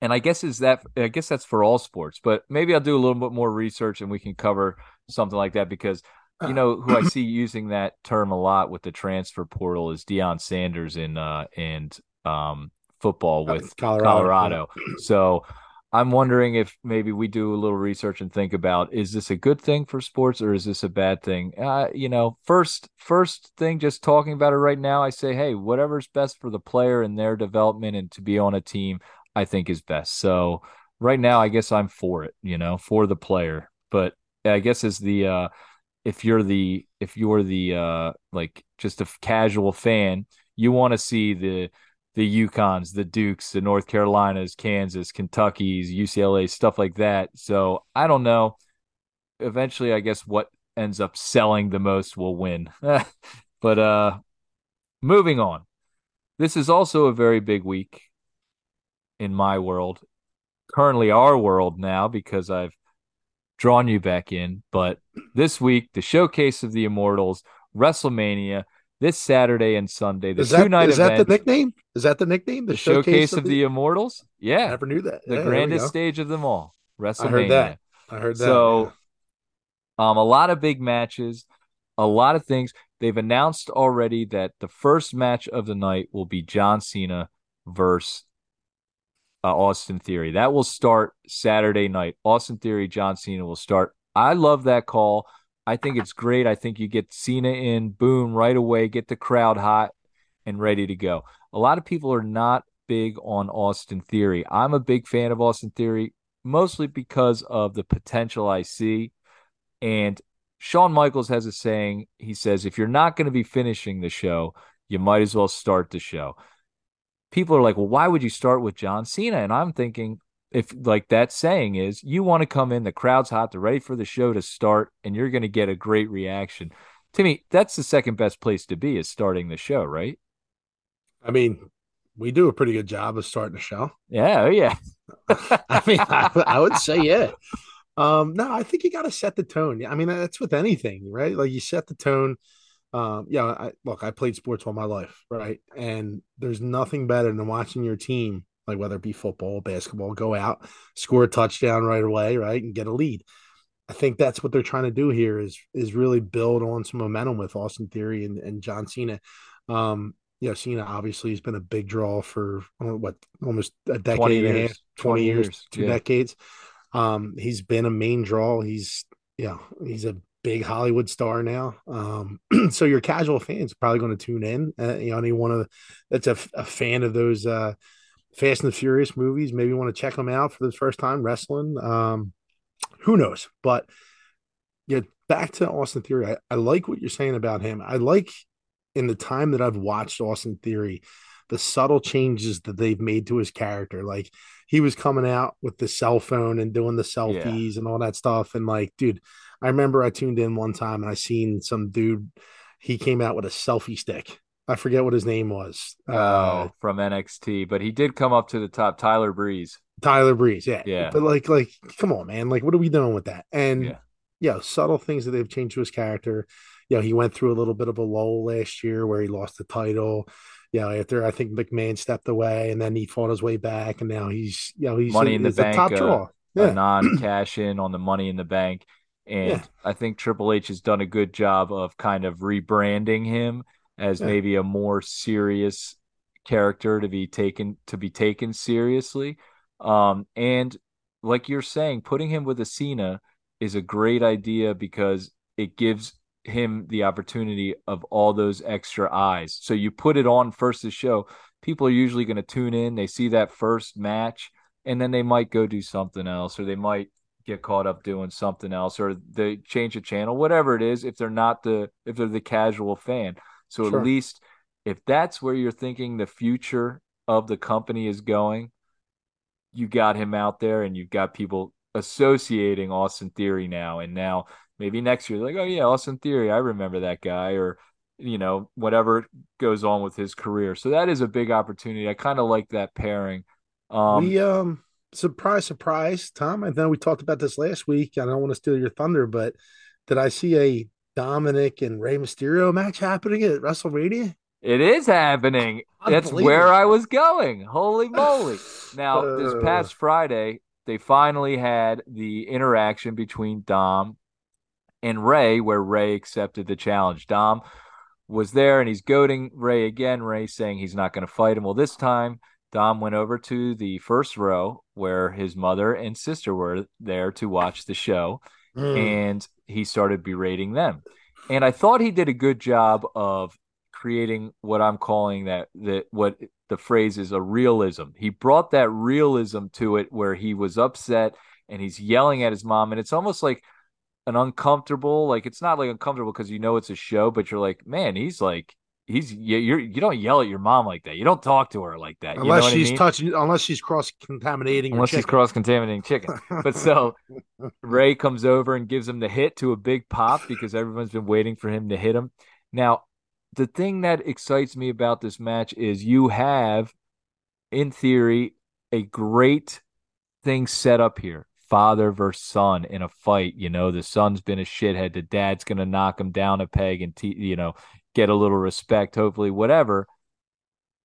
and I guess is that I guess that's for all sports, but maybe I'll do a little bit more research and we can cover something like that because you know who I [CLEARS THROAT] see using that term a lot with the transfer portal is Deion Sanders in uh and um football with Colorado. Colorado. So I'm wondering if maybe we do a little research and think about is this a good thing for sports or is this a bad thing? Uh, you know, first first thing, just talking about it right now, I say, hey, whatever's best for the player and their development and to be on a team, I think is best. So right now, I guess I'm for it. You know, for the player, but I guess as the uh, if you're the if you're the uh, like just a casual fan, you want to see the the UConns, the Dukes, the North Carolinas, Kansas, Kentucky's, UCLA, stuff like that. So I don't know. Eventually, I guess what ends up selling the most will win. [LAUGHS] but uh moving on. This is also a very big week in my world. Currently our world now because I've drawn you back in. But this week, the showcase of the Immortals, WrestleMania, this Saturday and Sunday. The is that, two night is event, that the nickname? Is that the nickname? The, the showcase, showcase, of, the, the Immortals? Yeah, I never knew that. The yeah, grandest stage of them all. WrestleMania. I heard that. I heard that. So, yeah. um, a lot of big matches, a lot of things. They've announced already that the first match of the night will be John Cena versus uh, Austin Theory. That will start Saturday night. Austin Theory, John Cena will start. I love that call. I think it's great. I think you get Cena in, boom, right away, get the crowd hot and ready to go. A lot of people are not big on Austin Theory. I'm a big fan of Austin Theory, mostly because of the potential I see. And Shawn Michaels has a saying. He says, if you're not going to be finishing the show, you might as well start the show. People are like, well, why would you start with John Cena? And I'm thinking, if like that saying is you want to come in, the crowd's hot, they're ready for the show to start, and you're going to get a great reaction. Timmy, that's the second best place to be is starting the show, right? I mean, we do a pretty good job of starting the show. Yeah, oh yeah. [LAUGHS] I mean, I, I, would say yeah. Um, no, I think you got to set the tone. I mean, that's with anything, right? Like you set the tone. Um, yeah, I, look, I played sports all my life, right? And there's nothing better than watching your team like whether it be football, basketball, go out, score a touchdown right away, right, and get a lead. I think that's what they're trying to do here is is really build on some momentum with Austin Theory and, and John Cena. Um, you know, Cena obviously has been a big draw for what almost a decade and a half, 20, 20 years, years, two yeah. decades. Um, he's been a main draw. He's yeah, he's a big Hollywood star now. Um, [CLEARS THROAT] so your casual fans are probably going to tune in. Uh, you know, anyone of that's a, a fan of those uh, Fast and the Furious movies. Maybe want to check them out for the first time wrestling. Um, who knows? But yeah, back to Austin Theory. I, I like what you're saying about him. I like in the time that I've watched Austin Theory, the subtle changes that they've made to his character. Like he was coming out with the cell phone and doing the selfies yeah. and all that stuff. And like, dude, I remember I tuned in one time and I seen some dude. He came out with a selfie stick I forget what his name was. Oh, uh, from NXT, but he did come up to the top. Tyler Breeze. Tyler Breeze, yeah, yeah. But like, like, come on, man! Like, what are we doing with that? And yeah, yeah subtle things that they've changed to his character. You know, he went through a little bit of a lull last year where he lost the title. You know, after I think McMahon stepped away, and then he fought his way back, and now he's you know he's money in the bank, top uh, draw. Yeah. non cash [CLEARS THROAT] in on the money in the bank. And yeah. I think Triple H has done a good job of kind of rebranding him as yeah. maybe a more serious character to be taken to be taken seriously. Um, and like you're saying, putting him with a Cena is a great idea because it gives him the opportunity of all those extra eyes. So you put it on first to show, people are usually going to tune in, they see that first match, and then they might go do something else, or they might get caught up doing something else, or they change the channel, whatever it is, if they're not the if they're the casual fan. So sure. at least if that's where you're thinking the future of the company is going, you got him out there and you've got people associating Austin Theory now. And now maybe next year, like, oh, yeah, Austin Theory, I remember that guy, or, you know, whatever goes on with his career. So that is a big opportunity. I kind of like that pairing. Um, we um surprise, surprise, Tom. I know we talked about this last week. I don't want to steal your thunder, but did I see a Dominic and Rey Mysterio match happening at WrestleMania? It is happening. That's where I was going. Holy [LAUGHS] moly. Now, uh, this past Friday, they finally had the interaction between Dom and Rey, where Rey accepted the challenge. Dom was there and he's goading Rey again. Rey saying he's not going to fight him. Well, this time, Dom went over to the first row where his mother and sister were there to watch the show, mm. and he started berating them. And I thought he did a good job of creating what I'm calling that that what the phrase is a realism. He brought that realism to it where he was upset and he's yelling at his mom and it's almost like an uncomfortable like it's not like uncomfortable because you know it's a show but you're like man he's like he's you're you don't yell at your mom like that you don't talk to her like that unless she's I mean? touching unless she's cross contaminating unless she's cross contaminating chicken [LAUGHS] but so Rey comes over and gives him the hit to a big pop because everyone's been waiting for him to hit him now the thing that excites me about this match is you have, in theory, a great thing set up here. Father versus son in a fight. You know, the son's been a shithead. The dad's going to knock him down a peg and, te- you know, get a little respect, hopefully, whatever.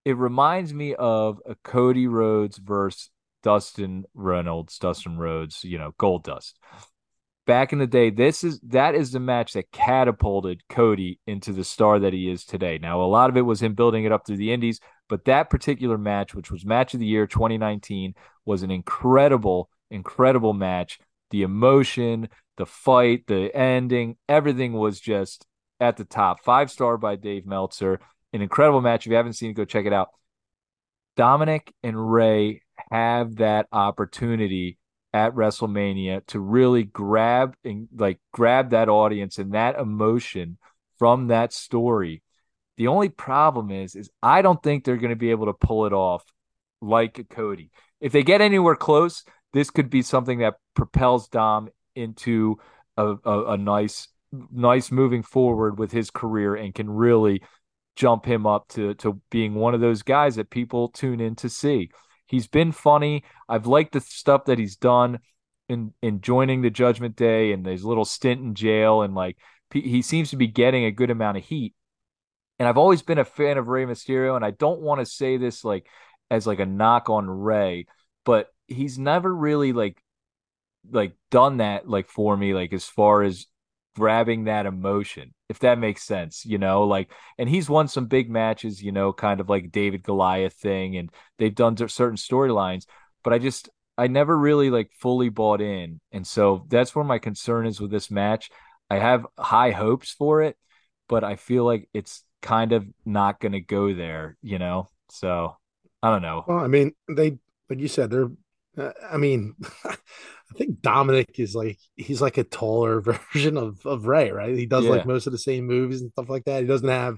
It reminds me of a Cody Rhodes versus Dustin Reynolds, Dustin Rhodes, you know, Gold Dust back in the day, this is that is the match that catapulted Cody into the star that he is today. Now, a lot of it was him building it up through the Indies, but that particular match, which was match of the year 2019, was an incredible, incredible match. The emotion, the fight, the ending, everything was just at the top. Five star by Dave Meltzer. An incredible match. If you haven't seen it, go check it out. Dominic and Rey have that opportunity at WrestleMania to really grab and like grab that audience and that emotion from that story. The only problem is is I don't think they're going to be able to pull it off like Cody. If they get anywhere close, this could be something that propels Dom into a, a, a nice nice moving forward with his career and can really jump him up to to being one of those guys that people tune in to see. He's been funny. I've liked the stuff that he's done in in joining the Judgment Day and his little stint in jail, and like he seems to be getting a good amount of heat. And I've always been a fan of Rey Mysterio, and I don't want to say this like as like a knock on Rey, but he's never really like like done that like for me like as far as grabbing that emotion, if that makes sense, you know, like, and he's won some big matches, you know, kind of like David Goliath thing, and they've done certain storylines, but I just, I never really like fully bought in. And so that's where my concern is with this match. I have high hopes for it, but I feel like it's kind of not going to go there, you know? So I don't know. Well, I mean, they, like you said, they're uh, I mean, [LAUGHS] I think Dominic is like he's like a taller [LAUGHS] version of of Rey, right? He does yeah. like most of the same moves and stuff like that. He doesn't have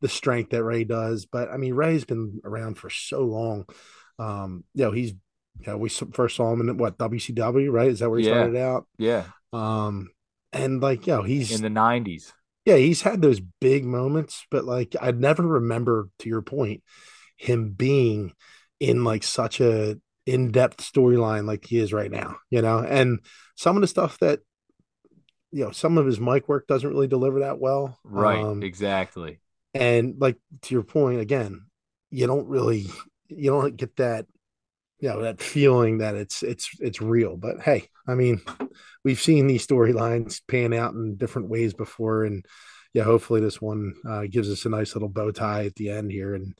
the strength that Rey does, but I mean, Rey's been around for so long. Um, you know, he's you know, we first saw him in what WCW, right? Is that where he yeah. started out? Yeah. Um, and like, you know, he's in the '90s. Yeah, he's had those big moments, but like, I never remember, to your point, him being in like such a in-depth storyline like he is right now, you know. And some of the stuff that you know, some of his mic work doesn't really deliver that well. Right, um, exactly. And like to your point again, you don't really you don't get that you know that feeling that it's it's it's real but hey i mean we've seen these storylines pan out in different ways before and yeah hopefully this one uh, gives us a nice little bow tie at the end here and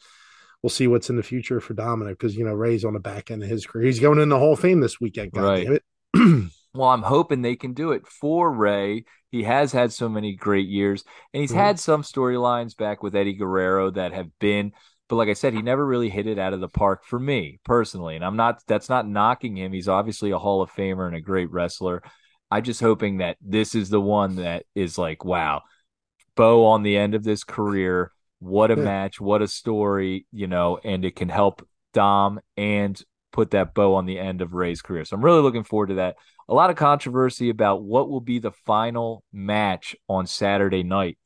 we'll see what's in the future for Dominic because you know Rey's on the back end of his career. He's going in the Hall of Fame this weekend. God right. [CLEARS THROAT] well, I'm hoping they can do it for Rey. He has had so many great years, and he's mm-hmm. had some storylines back with Eddie Guerrero that have been. But like I said, he never really hit it out of the park for me personally. And I'm not, that's not knocking him. He's obviously a Hall of Famer and a great wrestler. I'm just hoping that this is the one that is like, wow, bow on the end of this career what a match, what a story, you know, and it can help Dom and put that bow on the end of Rey's career. So I'm really looking forward to that. A lot of controversy about what will be the final match on Saturday night.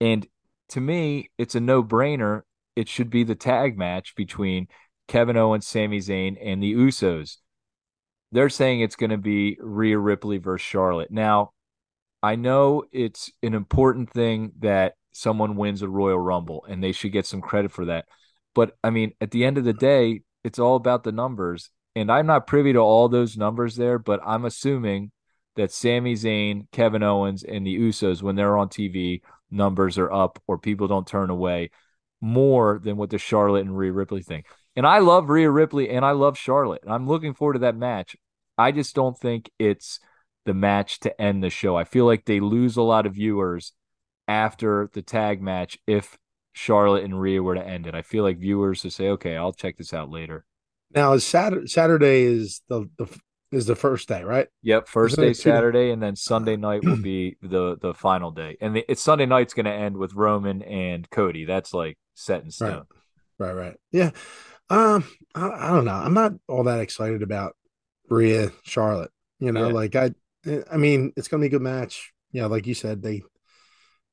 And to me, it's a no brainer. It should be the tag match between Kevin Owens, Sami Zayn, and the Usos. They're saying it's going to be Rhea Ripley versus Charlotte. Now, I know it's an important thing that someone wins a Royal Rumble and they should get some credit for that. But I mean, at the end of the day, it's all about the numbers. And I'm not privy to all those numbers there, but I'm assuming that Sami Zayn, Kevin Owens, and the Usos, when they're on TV, numbers are up or people don't turn away more than what the Charlotte and Rhea Ripley thing. And I love Rhea Ripley and I love Charlotte. I'm looking forward to that match. I just don't think it's the match to end the show. I feel like they lose a lot of viewers after the tag match if Charlotte and Rhea were to end it. I feel like viewers to say, okay, I'll check this out later. Now, Saturday, Saturday is the, the is the first day, right? Yep, 1st day Saturday, and then Sunday night will be [CLEARS THROAT] the the final day, and the, it's Sunday night's going to end with Roman and Cody. That's like set in stone. Right, right, right. Yeah. Um, I, I, don't know. I'm not all that excited about Rhea Charlotte. You know, yeah. like I, I mean, it's going to be a good match. Yeah, like you said, they,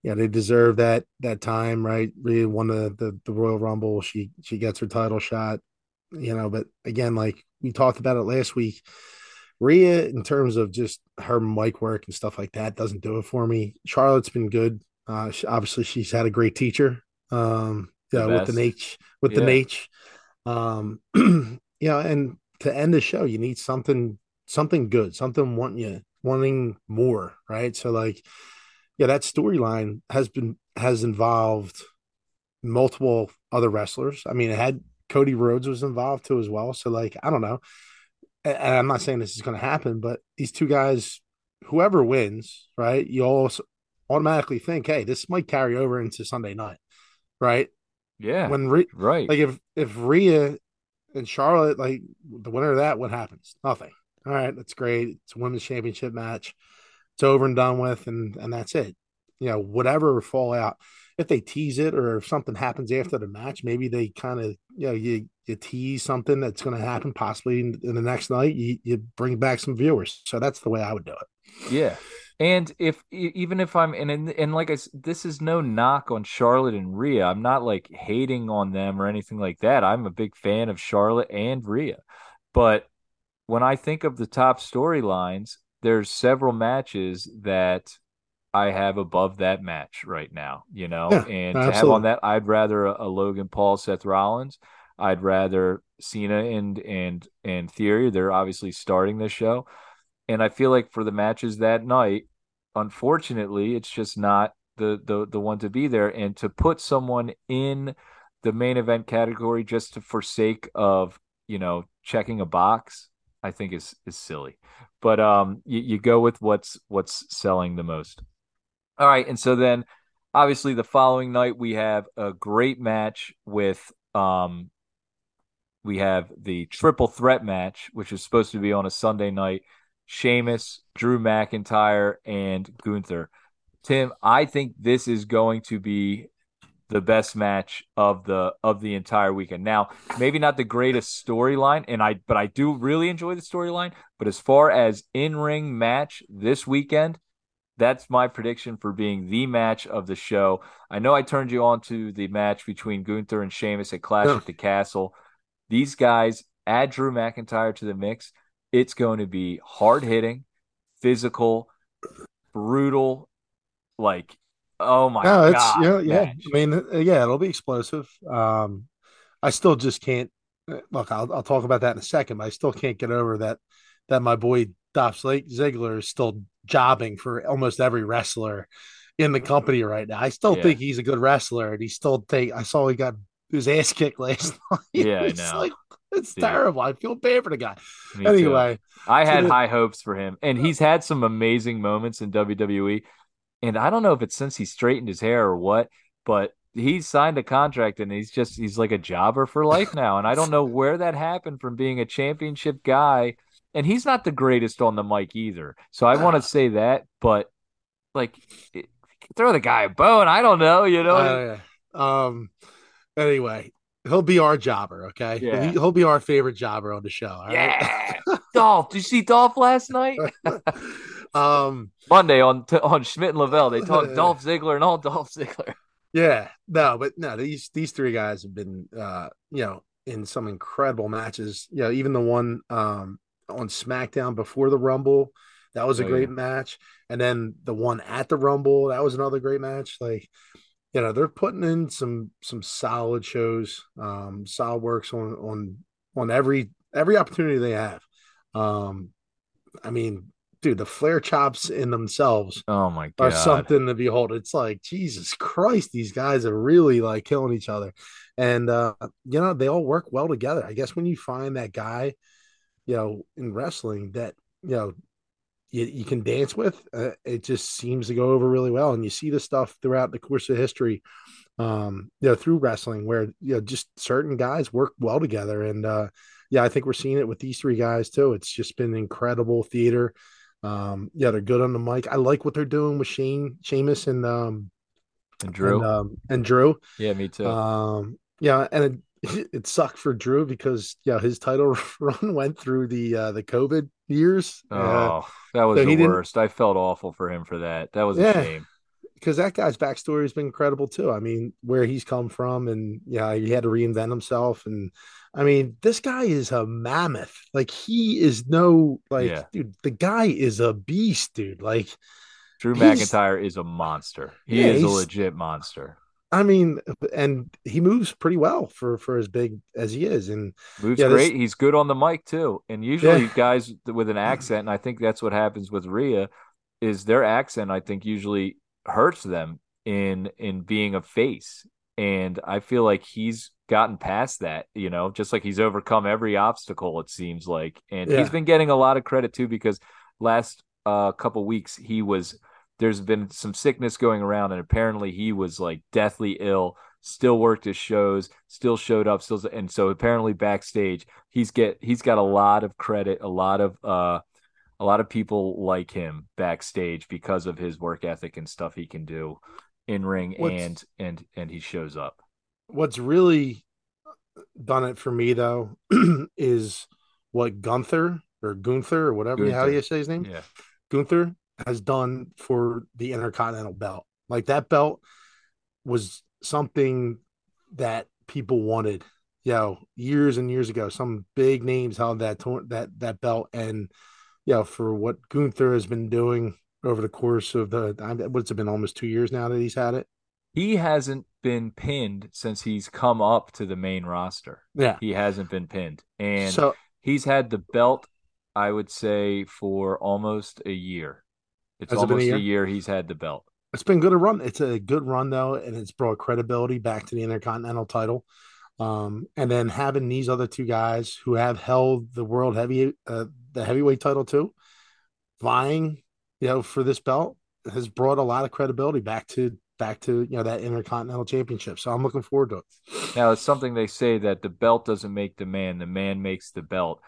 yeah, they deserve that that time, right? Rhea won the, the the Royal Rumble. She she gets her title shot. You know, but again, like we talked about it last week Rhea, in terms of just her mic work and stuff like that, doesn't do it for me. Charlotte's been good. Uh, she, obviously, she's had a great teacher. Um, yeah, with the Naitch, with yeah. the Naitch. Um, [CLEARS THROAT] yeah, and to end the show, you need something, something good, something wanting you wanting more, right? So, like, yeah, that storyline has been has involved multiple other wrestlers. I mean, it had Cody Rhodes was involved too as well. So, like, I don't know and I'm not saying this is going to happen, but these two guys, whoever wins, right, you all automatically think, hey, this might carry over into Sunday night, right? Yeah. When Re- right, like if if Rhea and Charlotte, like the winner of that, what happens? Nothing. All right, that's great. It's a women's championship match. It's over and done with, and and that's it. You know, whatever fallout if they tease it or if something happens after the match, maybe they kind of you know you you tease something that's going to happen possibly in, in, the next night. You you bring back some viewers. So that's the way I would do it. Yeah. And if even if I'm and and like I said, this is no knock on Charlotte and Rhea. I'm not like hating on them or anything like that. I'm a big fan of Charlotte and Rhea. But when I think of the top storylines, there's several matches that I have above that match right now, you know, yeah, and absolutely. to have on that, I'd rather a, a, Logan Paul, Seth Rollins. I'd rather Cena and and and Theory. They're obviously starting this show, and I feel like for the matches that night, unfortunately, it's just not the the the one to be there. And to put someone in the main event category just to forsake of you know checking a box, I think is is silly. But um, you, you go with what's what's selling the most. All right, and so then obviously the following night we have a great match with um we have the triple threat match, which is supposed to be on a Sunday night. Sheamus, Drew McIntyre, and Gunther. Tim, I think this is going to be the best match of the of the entire weekend. Now, maybe not the greatest storyline, and I but I do really enjoy the storyline. But as far as in ring match this weekend, that's my prediction for being the match of the show. I know I turned you on to the match between Gunther and Sheamus at Clash at the Castle. These guys add Drew McIntyre to the mix. It's going to be hard hitting, physical, brutal. Like, oh my no, it's, god! Yeah, yeah. I mean, uh, yeah, it'll be explosive. Um, I still just can't. Uh, look, I'll, I'll talk about that in a second. But I still can't get over that that my boy Dolph Ziggler is still jobbing for almost every wrestler in the company right now. I still yeah. think he's a good wrestler, and he still take. I saw he got his ass kicked [LAUGHS] last night. Yeah, I know. Like, it's yeah. terrible. I feel bad for the guy. Me anyway, too. I had high hopes for him, and he's had some amazing moments in WWE. And I don't know if it's since he straightened his hair or what, but he's signed a contract and he's just he's like a jobber for life now. And I don't know where that happened from being a championship guy and he's not the greatest on the mic either. So I want to [SIGHS] say that, but like throw the guy a bone. I don't know, you know. Uh, um. Anyway, he'll be our jobber. Okay. Yeah. He'll be our favorite jobber on the show. yeah. Dolph. Did you see Dolph last night? [LAUGHS] um. Monday on on Schmidt and Lavelle, they talked [LAUGHS] Dolph Ziggler and all Dolph Ziggler. Yeah. No, but no, these these three guys have been, uh, you know, in some incredible matches. You know, even the one um, on SmackDown before the Rumble, that was a oh, great yeah. match. And then the one at the Rumble, that was another great match. Like, you know, they're putting in some some solid shows, um, solid works on on on every every opportunity they have. Um, I mean, dude, the flare chops in themselves oh my god are something to behold. It's like Jesus Christ, these guys are really like killing each other. And uh, you know, they all work well together. I guess when you find that guy, you know, in wrestling that, you know, you, you can dance with, uh, it just seems to go over really well. And you see the stuff throughout the course of history, um, you know, through wrestling where, you know, just certain guys work well together. And uh, yeah, I think we're seeing it with these three guys too. It's just been incredible theater. Um, yeah, they're good on the mic. I like what they're doing with Shane, Sheamus, and um, and Drew, and, um, and Drew. Yeah, me too. Um, yeah, and it, [LAUGHS] it sucked for Drew because yeah, his title [LAUGHS] run went through the uh, the COVID years. Oh, uh, that was so the worst. I felt awful for him for that. That was a yeah, shame because that guy's backstory has been incredible too. I mean, where he's come from, and yeah, he had to reinvent himself, and I mean, this guy is a mammoth. Like he is no like yeah. dude, the guy is a beast, dude. Like Drew McIntyre is a monster. He yeah, is a legit monster. I mean, and he moves pretty well for for as big as he is, and moves yeah, great. This... He's good on the mic too. And usually, guys with an mm. accent, and I think that's what happens with Rhea, is their accent. I think usually hurts them in in being a face, and I feel like he's gotten past that, you know, just like he's overcome every obstacle, it seems like. And yeah. he's been getting a lot of credit too, because last uh, couple weeks he was there's been some sickness going around, and apparently he was like deathly ill, still worked his shows, still showed up, still and so apparently backstage he's get he's got a lot of credit, a lot of uh a lot of people like him backstage because of his work ethic and stuff he can do in ring and and and he shows up what's really done it for me though [CLEARS THROAT] is what Gunther or Gunther or whatever Gunther. how do you say his name? Yeah. Gunther has done for the Intercontinental belt. Like that belt was something that people wanted, you know, years and years ago. Some big names held that that that belt, and know, for what Gunther has been doing over the course of the what's it been almost two years now that he's had it he hasn't been pinned since he's come up to the main roster. Yeah. He hasn't been pinned. And so, he's had the belt, I would say, for almost a year. It's almost it a, year? a year he's had the belt. It's been good to run. It's a good run though, and it's brought credibility back to the Intercontinental title. Um, and then having these other two guys who have held the world heavy, uh, the heavyweight title too, vying, you know, for this belt has brought a lot of credibility back to back to you know that intercontinental championship. So I'm looking forward to it. Now it's something they say that the belt doesn't make the man, the man makes the belt.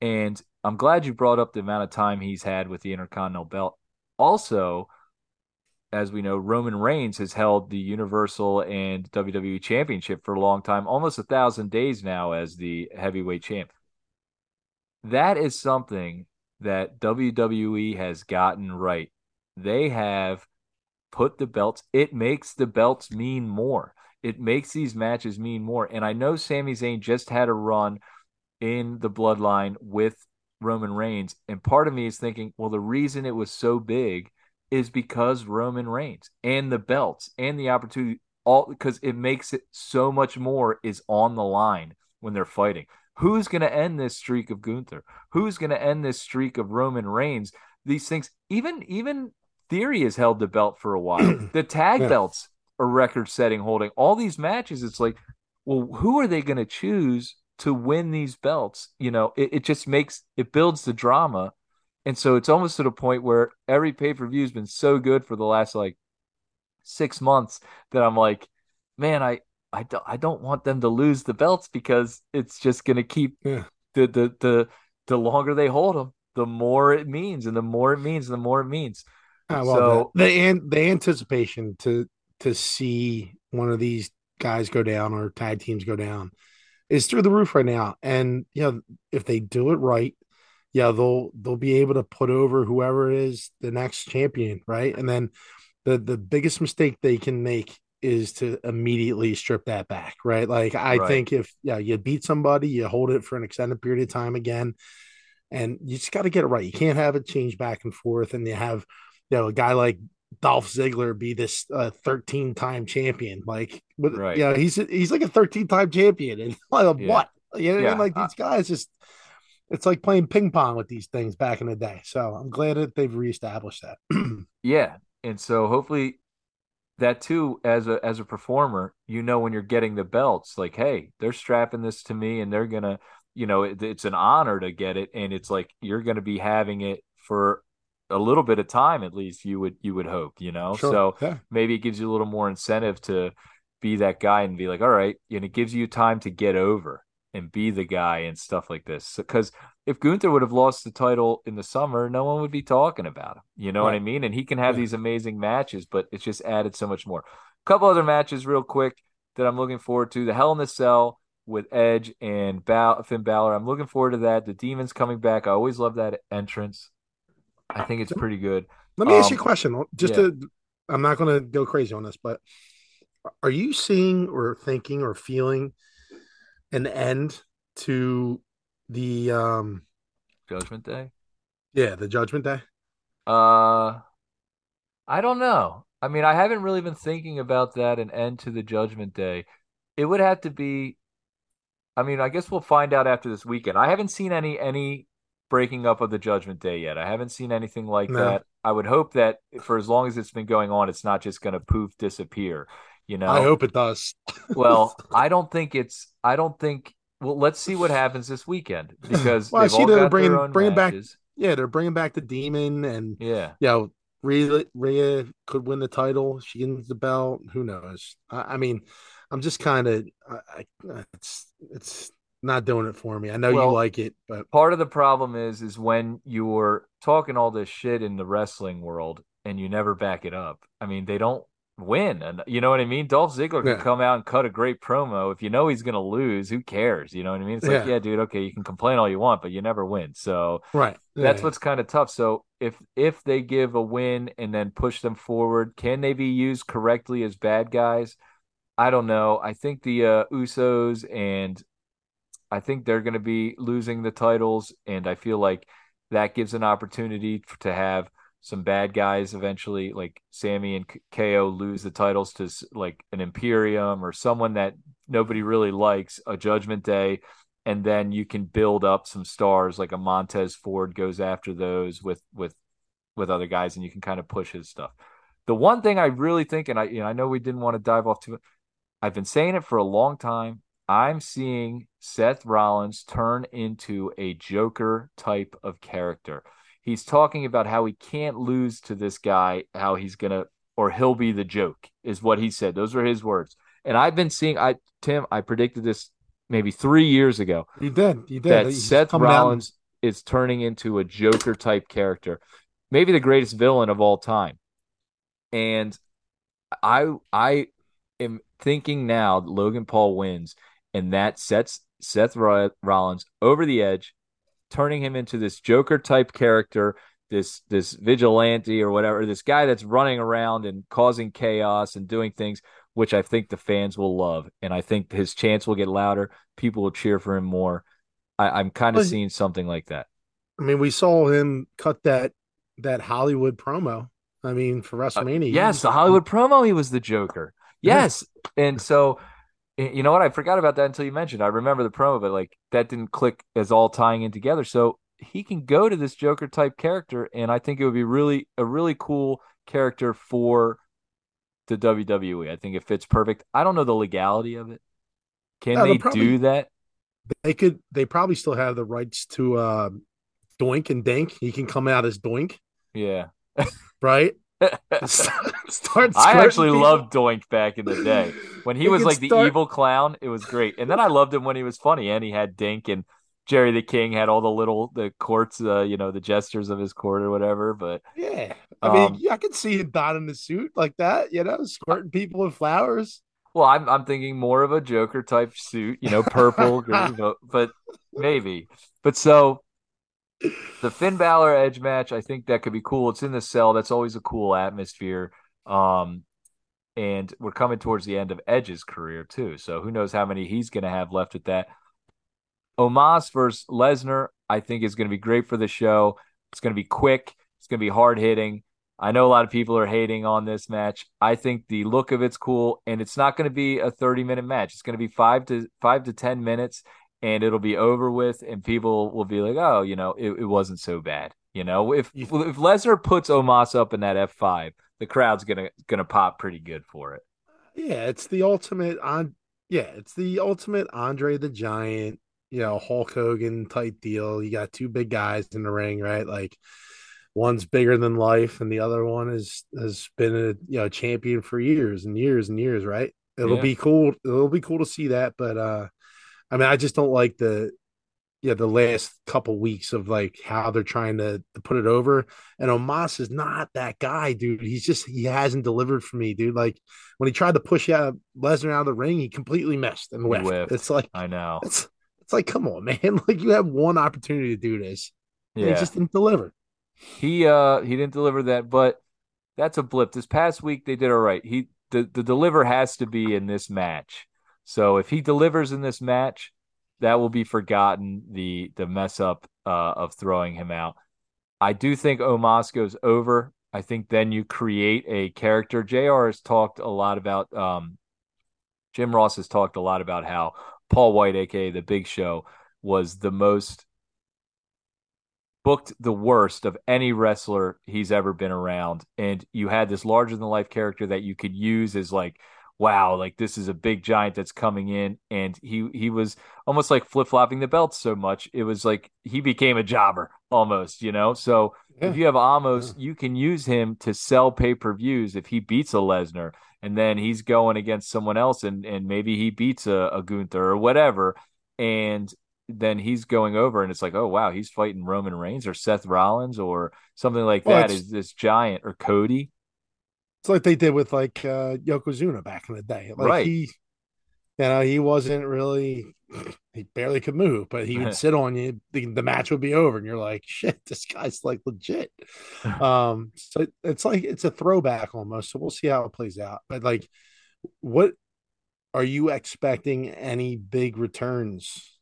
And I'm glad you brought up the amount of time he's had with the intercontinental belt. Also, as we know, Roman Reigns has held the Universal and WWE Championship for a long time, almost a thousand days now as the heavyweight champ. That is something that WWE has gotten right. They have put the belts. It makes the belts mean more. It makes these matches mean more. And I know Sami Zayn just had a run in the bloodline with Roman Reigns. And part of me is thinking, well, the reason it was so big is because Roman Reigns and the belts and the opportunity, all because it makes it so much more is on the line when they're fighting. Who's going to end this streak of Gunther? Who's going to end this streak of Roman Reigns? These things, even even Theory has held the belt for a while. [CLEARS THROAT] the tag yeah. belts are record setting holding. All these matches, it's like, well, who are they going to choose to win these belts? You know, it, it just makes it builds the drama. And so it's almost to the point where every pay per view has been so good for the last like six months that I'm like, man, I, I don't, I don't want them to lose the belts because it's just going to keep yeah. the, the, the, the longer they hold them, the more it means, and the more it means, the more it means. Well, so the, the the anticipation to to see one of these guys go down or tag teams go down is through the roof right now. And you know, if they do it right, yeah, they'll they'll be able to put over whoever is the next champion, right? And then the the biggest mistake they can make is to immediately strip that back, right? Like I Right. think if yeah, you beat somebody, you hold it for an extended period of time again, and you just got to get it right. You can't have it change back and forth, and you have you know a guy like Dolph Ziggler be this uh, 13 time champion. Like, with, Right. you know, he's he's like a 13 time champion, and [LAUGHS] like Yeah. what? You know I Yeah. mean? Like these guys just. It's like playing ping pong with these things back in the day. So I'm glad that they've reestablished that. [CLEARS THROAT] Yeah. And so hopefully that too as a as a performer, you know when you're getting the belts like hey, they're strapping this to me and they're going to, you know, it, it's an honor to get it and it's like you're going to be having it for a little bit of time at least you would you would hope, you know. Sure. So yeah. maybe it gives you a little more incentive to be that guy and be like, all right, and it gives you time to get over and be the guy and stuff like this. Because if Gunther would have lost the title in the summer, no one would be talking about him. You know what I mean? And he can have these amazing matches, but it's just added so much more. A couple other matches, real quick, that I'm looking forward to: the Hell in the Cell with Edge and Bal- Finn Balor. I'm looking forward to that. The Demons coming back. I always love that entrance. I think it's pretty good. Let me ask you a Um, question. Just yeah. to, I'm not going to go crazy on this, but are you seeing or thinking or feeling an end to the, um, Judgment Day. yeah, the Judgment Day? Uh, I don't know. I mean, I haven't really been thinking about that an end to the Judgment Day. It would have to be. I mean, I guess we'll find out after this weekend. I haven't seen any any breaking up of the Judgment Day yet. I haven't seen anything like No. that. I would hope that for as long as it's been going on, it's not just going to poof disappear. You know. I hope it does. [LAUGHS] Well, I don't think it's. I don't think. Well, let's see what happens this weekend [LAUGHS] because Well, I see all they're got bringing- their own bringing back- matches. yeah, they're bringing back the demon and, Yeah. you know, Rhea, Rhea could win the title. She gets the belt. Who knows? I, I mean, I'm just kind of, it's, it's not doing it for me. I know Well, you like it, but part of the problem is is when you're talking all this shit in the wrestling world and you never back it up. I mean, they don't win, and you know what I mean. Dolph Ziggler can Yeah. come out and cut a great promo. If you know he's gonna lose, who cares? You know what I mean? It's like, Yeah. yeah, dude, okay, you can complain all you want, but you never win. So right. that's Yeah. what's kind of tough. So if if they give a win and then push them forward, can they be used correctly as bad guys? I don't know. I think the uh, Usos and I think they're going to be losing the titles, and I feel like that gives an opportunity to have some bad guys eventually, like Sami and KO, lose the titles to like an Imperium or someone that nobody really likes, a Judgment Day, and then you can build up some stars like a Montez Ford goes after those with with with other guys, and you can kind of push his stuff. The one thing I really think, and I you know I know we didn't want to dive off too, I've been saying it for a long time. I'm seeing Seth Rollins turn into a Joker type of character. He's talking about how he can't lose to this guy, how he's gonna or he'll be the joke, is what he said. Those were his words. And I've been seeing I Tim, I predicted this maybe three years ago You did. You did. that He's Seth out- Rollins is turning into a Joker type character, maybe the greatest villain of all time. And I I am thinking now that Logan Paul wins, and that sets Seth Rollins over the edge, turning him into this Joker type character, this this vigilante or whatever, this guy that's running around and causing chaos and doing things, which I think the fans will love, and I think his chants will get louder. People will cheer for him more. I, I'm kind of Well, seeing something like that. I mean, we saw him cut that that Hollywood promo. I mean, for WrestleMania. he Uh, Yes, the Hollywood promo, he was the Joker. Yes. And so, you know what? I forgot about that until you mentioned. I remember the promo, but like that didn't click as all tying in together. So he can go to this Joker type character, and I think it would be really a really cool character for the WWE. I think it fits perfect. I don't know the legality of it. Can they'll they probably- do that? They could. They probably still have the rights to uh, Doink and Dink. He can come out as Doink, Yeah. [LAUGHS] right? [LAUGHS] Start I actually people. loved Doink back in the day. when he was like the evil clown, it was great. And then I loved him when he was funny, and he had Dink and Jerry the King had all the little the courts, uh, you know, the gestures of his court or whatever. But Yeah, I mean, Um, yeah, I could see him donning the suit like that. You know, squirting people with flowers. well, I'm I'm thinking more of a Joker type suit, you know, purple, [LAUGHS] green, but, but maybe. But so the Finn Balor Edge match, I think that could be cool. It's in the cell. That's always a cool atmosphere. Um, and we're coming towards the end of Edge's career too. So who knows how many he's going to have left with that. Omos versus Lesnar, I think is going to be great for the show. It's going to be quick. It's going to be hard hitting. I know a lot of people are hating on this match. I think the look of it's cool, and it's not going to be a 30 minute match. It's going to be five to five to 10 minutes, and it'll be over with, and people will be like, oh, you know, it, it wasn't so bad. You know, if if Lesnar puts Omos up in that F5, the crowd's gonna gonna pop pretty good for it. Yeah, it's the ultimate on. Yeah, it's the ultimate Andre the Giant, you know, Hulk Hogan type deal. You got two big guys in the ring, right? Like one's bigger than life, and the other one is has been a you know champion for years and years and years, right? It'll yeah. be cool. It'll be cool to see that, but uh I mean, I just don't like the yeah the last couple weeks of like how they're trying to, to put it over. And Omos is not that guy, dude. He's just he hasn't delivered for me, dude. Like when he tried to push out Lesnar out of the ring, he completely missed and whiffed. whiffed. It's like I know. It's it's like come on, [LAUGHS] man. Like you have one opportunity to do this. Yeah. he just didn't deliver. He uh he didn't deliver that, but that's a blip. This past week they did all right. He the, the deliver has to be in this match. So if he delivers in this match, that will be forgotten. The the mess up uh, of throwing him out. I do think Omos goes over. I think then you create a character. JR has talked a lot about. Um, Jim Ross has talked a lot about how Paul White, aka the Big Show, was the most booked the worst of any wrestler he's ever been around. And you had this larger than life character that you could use as like wow, like this is a big giant that's coming in, and he he was almost like flip flopping the belts so much. It was like he became a jobber almost, you know. So yeah. if you have Omos, yeah. you can use him to sell pay per views if he beats a Lesnar, and then he's going against someone else, and and maybe he beats a, a Gunther or whatever, and then he's going over and it's like, oh wow, he's fighting Roman Reigns or Seth Rollins or something like well, that. Is this giant or Cody? It's like they did with like uh, Yokozuna back in the day. Like right. he, you know, he wasn't really, he barely could move, but he would [LAUGHS] sit on you. The, the, match would be over, and you're like, shit, this guy's like legit. [LAUGHS] um, so it's like it's a throwback almost. So we'll see how it plays out. But like, what are you expecting? Any big returns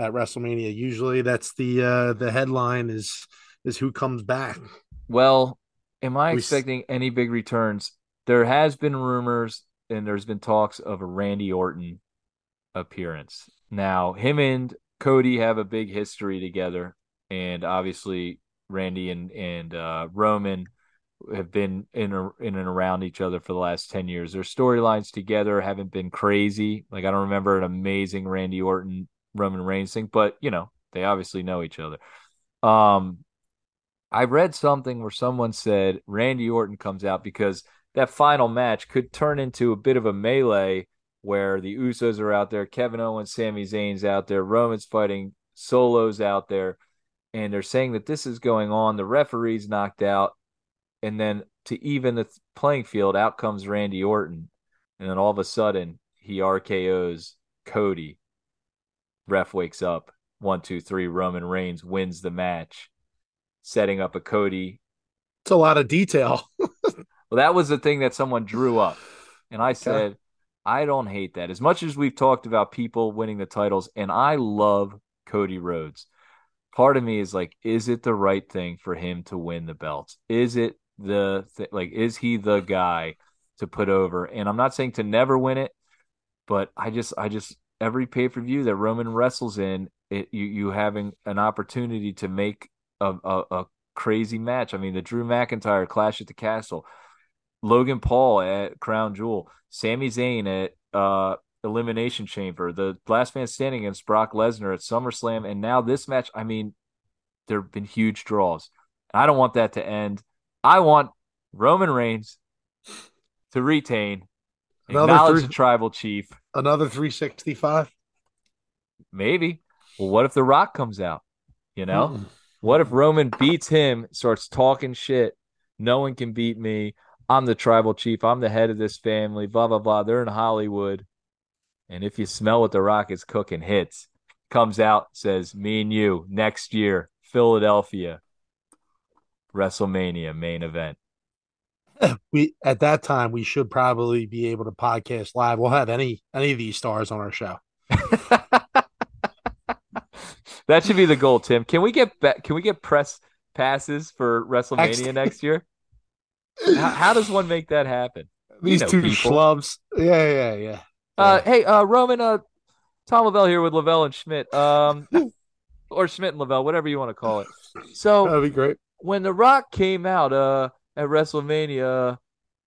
at WrestleMania? Usually, that's the uh the headline is is who comes back. Well, Am I we expecting s- any big returns? There has been rumors and there's been talks of a Randy Orton appearance. Now, him and Cody have a big history together, and obviously Randy and and uh, Roman have been in a, in and around each other for the last 10 years. Their storylines together haven't been crazy. Like I don't remember an amazing Randy Orton Roman Reigns thing, but you know, they obviously know each other. Um I read something where someone said Randy Orton comes out because that final match could turn into a bit of a melee where the Usos are out there, Kevin Owens, Sami Zayn's out there, Roman's fighting, Solo's out there, and they're saying that this is going on. The referee's knocked out, and then to even the playing field, out comes Randy Orton, and then all of a sudden he RKO's Cody. Ref wakes up. One, two, three. Roman Reigns wins the match setting up a Cody. It's a lot of detail. [LAUGHS] well, that was the thing that someone drew up. And I said, I don't hate that. As much as we've talked about people winning the titles, and I love Cody Rhodes, part of me is like, is it the right thing for him to win the belts? Is it the th- like, is he the guy to put over? And I'm not saying to never win it, but I just, I just, every pay per view that Roman wrestles in, it, you you having an opportunity to make a, a, a crazy match. I mean, the Drew McIntyre Clash at the Castle, Logan Paul at Crown Jewel, Sami Zayn at uh, Elimination Chamber, the last man standing against Brock Lesnar at SummerSlam, and now this match. I mean, there have been huge draws. I don't want that to end. I want Roman Reigns to retain, another acknowledge three, the tribal chief. Another 365? Maybe. Well, what if The Rock comes out? You know? Mm. What if Roman beats him, starts talking shit? No one can beat me. I'm the tribal chief. I'm the head of this family. Blah blah blah. They're in Hollywood, and if you smell what the Rock is cooking, hits comes out says me and you next year, Philadelphia, WrestleMania main event. [CLEARS THROAT] we at that time we should probably be able to podcast live. We'll have any any of these stars on our show. [LAUGHS] that should be the goal, Tim. Can we get be- can we get press passes for WrestleMania next, year? [LAUGHS] how, how, does one make that happen? These you know, two people. schlubs. Yeah, yeah, yeah. Uh, hey, uh, Roman, uh, Tom Lavelle here with Lavelle and Schmidt, um, [LAUGHS] or Schmidt and Lavelle, whatever you want to call it. [LAUGHS] So that'd be great. When The Rock came out, uh, at WrestleMania,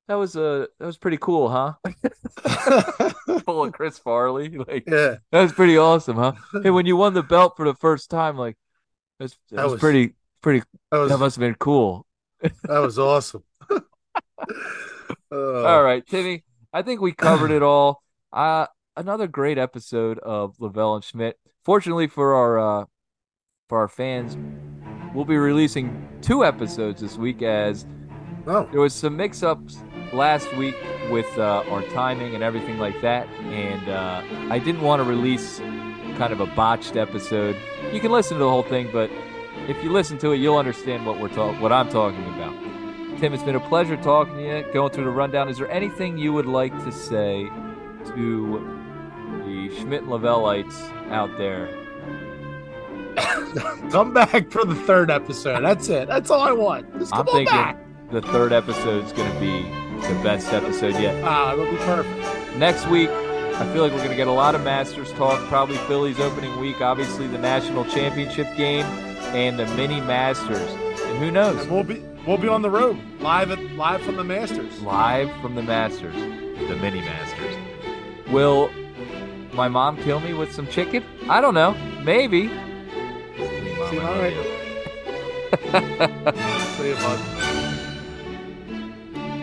that was uh, that was pretty cool, huh? [LAUGHS] Full of Chris Farley, like yeah, that was pretty awesome, huh? Hey, when you won the belt for the first time, like that was, that, that was, was pretty pretty. That, was, that must have been cool. that was awesome. [LAUGHS] Uh, all right, Timmy. I think we covered it all. Uh, another great episode of Lavelle and Schmidt. Fortunately for our uh, for our fans, we'll be releasing two episodes this week as oh. there was some mix-ups last week with uh, our timing and everything like that, and uh, I didn't want to release kind of a botched episode. You can listen to the whole thing, but if you listen to it, you'll understand what we're talking, what I'm talking about. Tim, it's been a pleasure talking to you, going through the rundown. Is there anything you would like to say to the Schmidt Lavellites out there? [COUGHS] come back for the third episode. That's it. That's all I want. Just come I'm thinking back. the third episode is going to be the best episode yet. Ah, it'll be perfect. Next week, I feel like we're going to get a lot of Masters talk. Probably Phillies opening week. Obviously, the national championship game and the mini Masters. And who knows? And we'll be we'll be on the road live at live from the Masters. Live from the Masters, the mini Masters. Will my mom kill me with some chicken? I don't know. Maybe. See, mom, See, all right. See you, bud.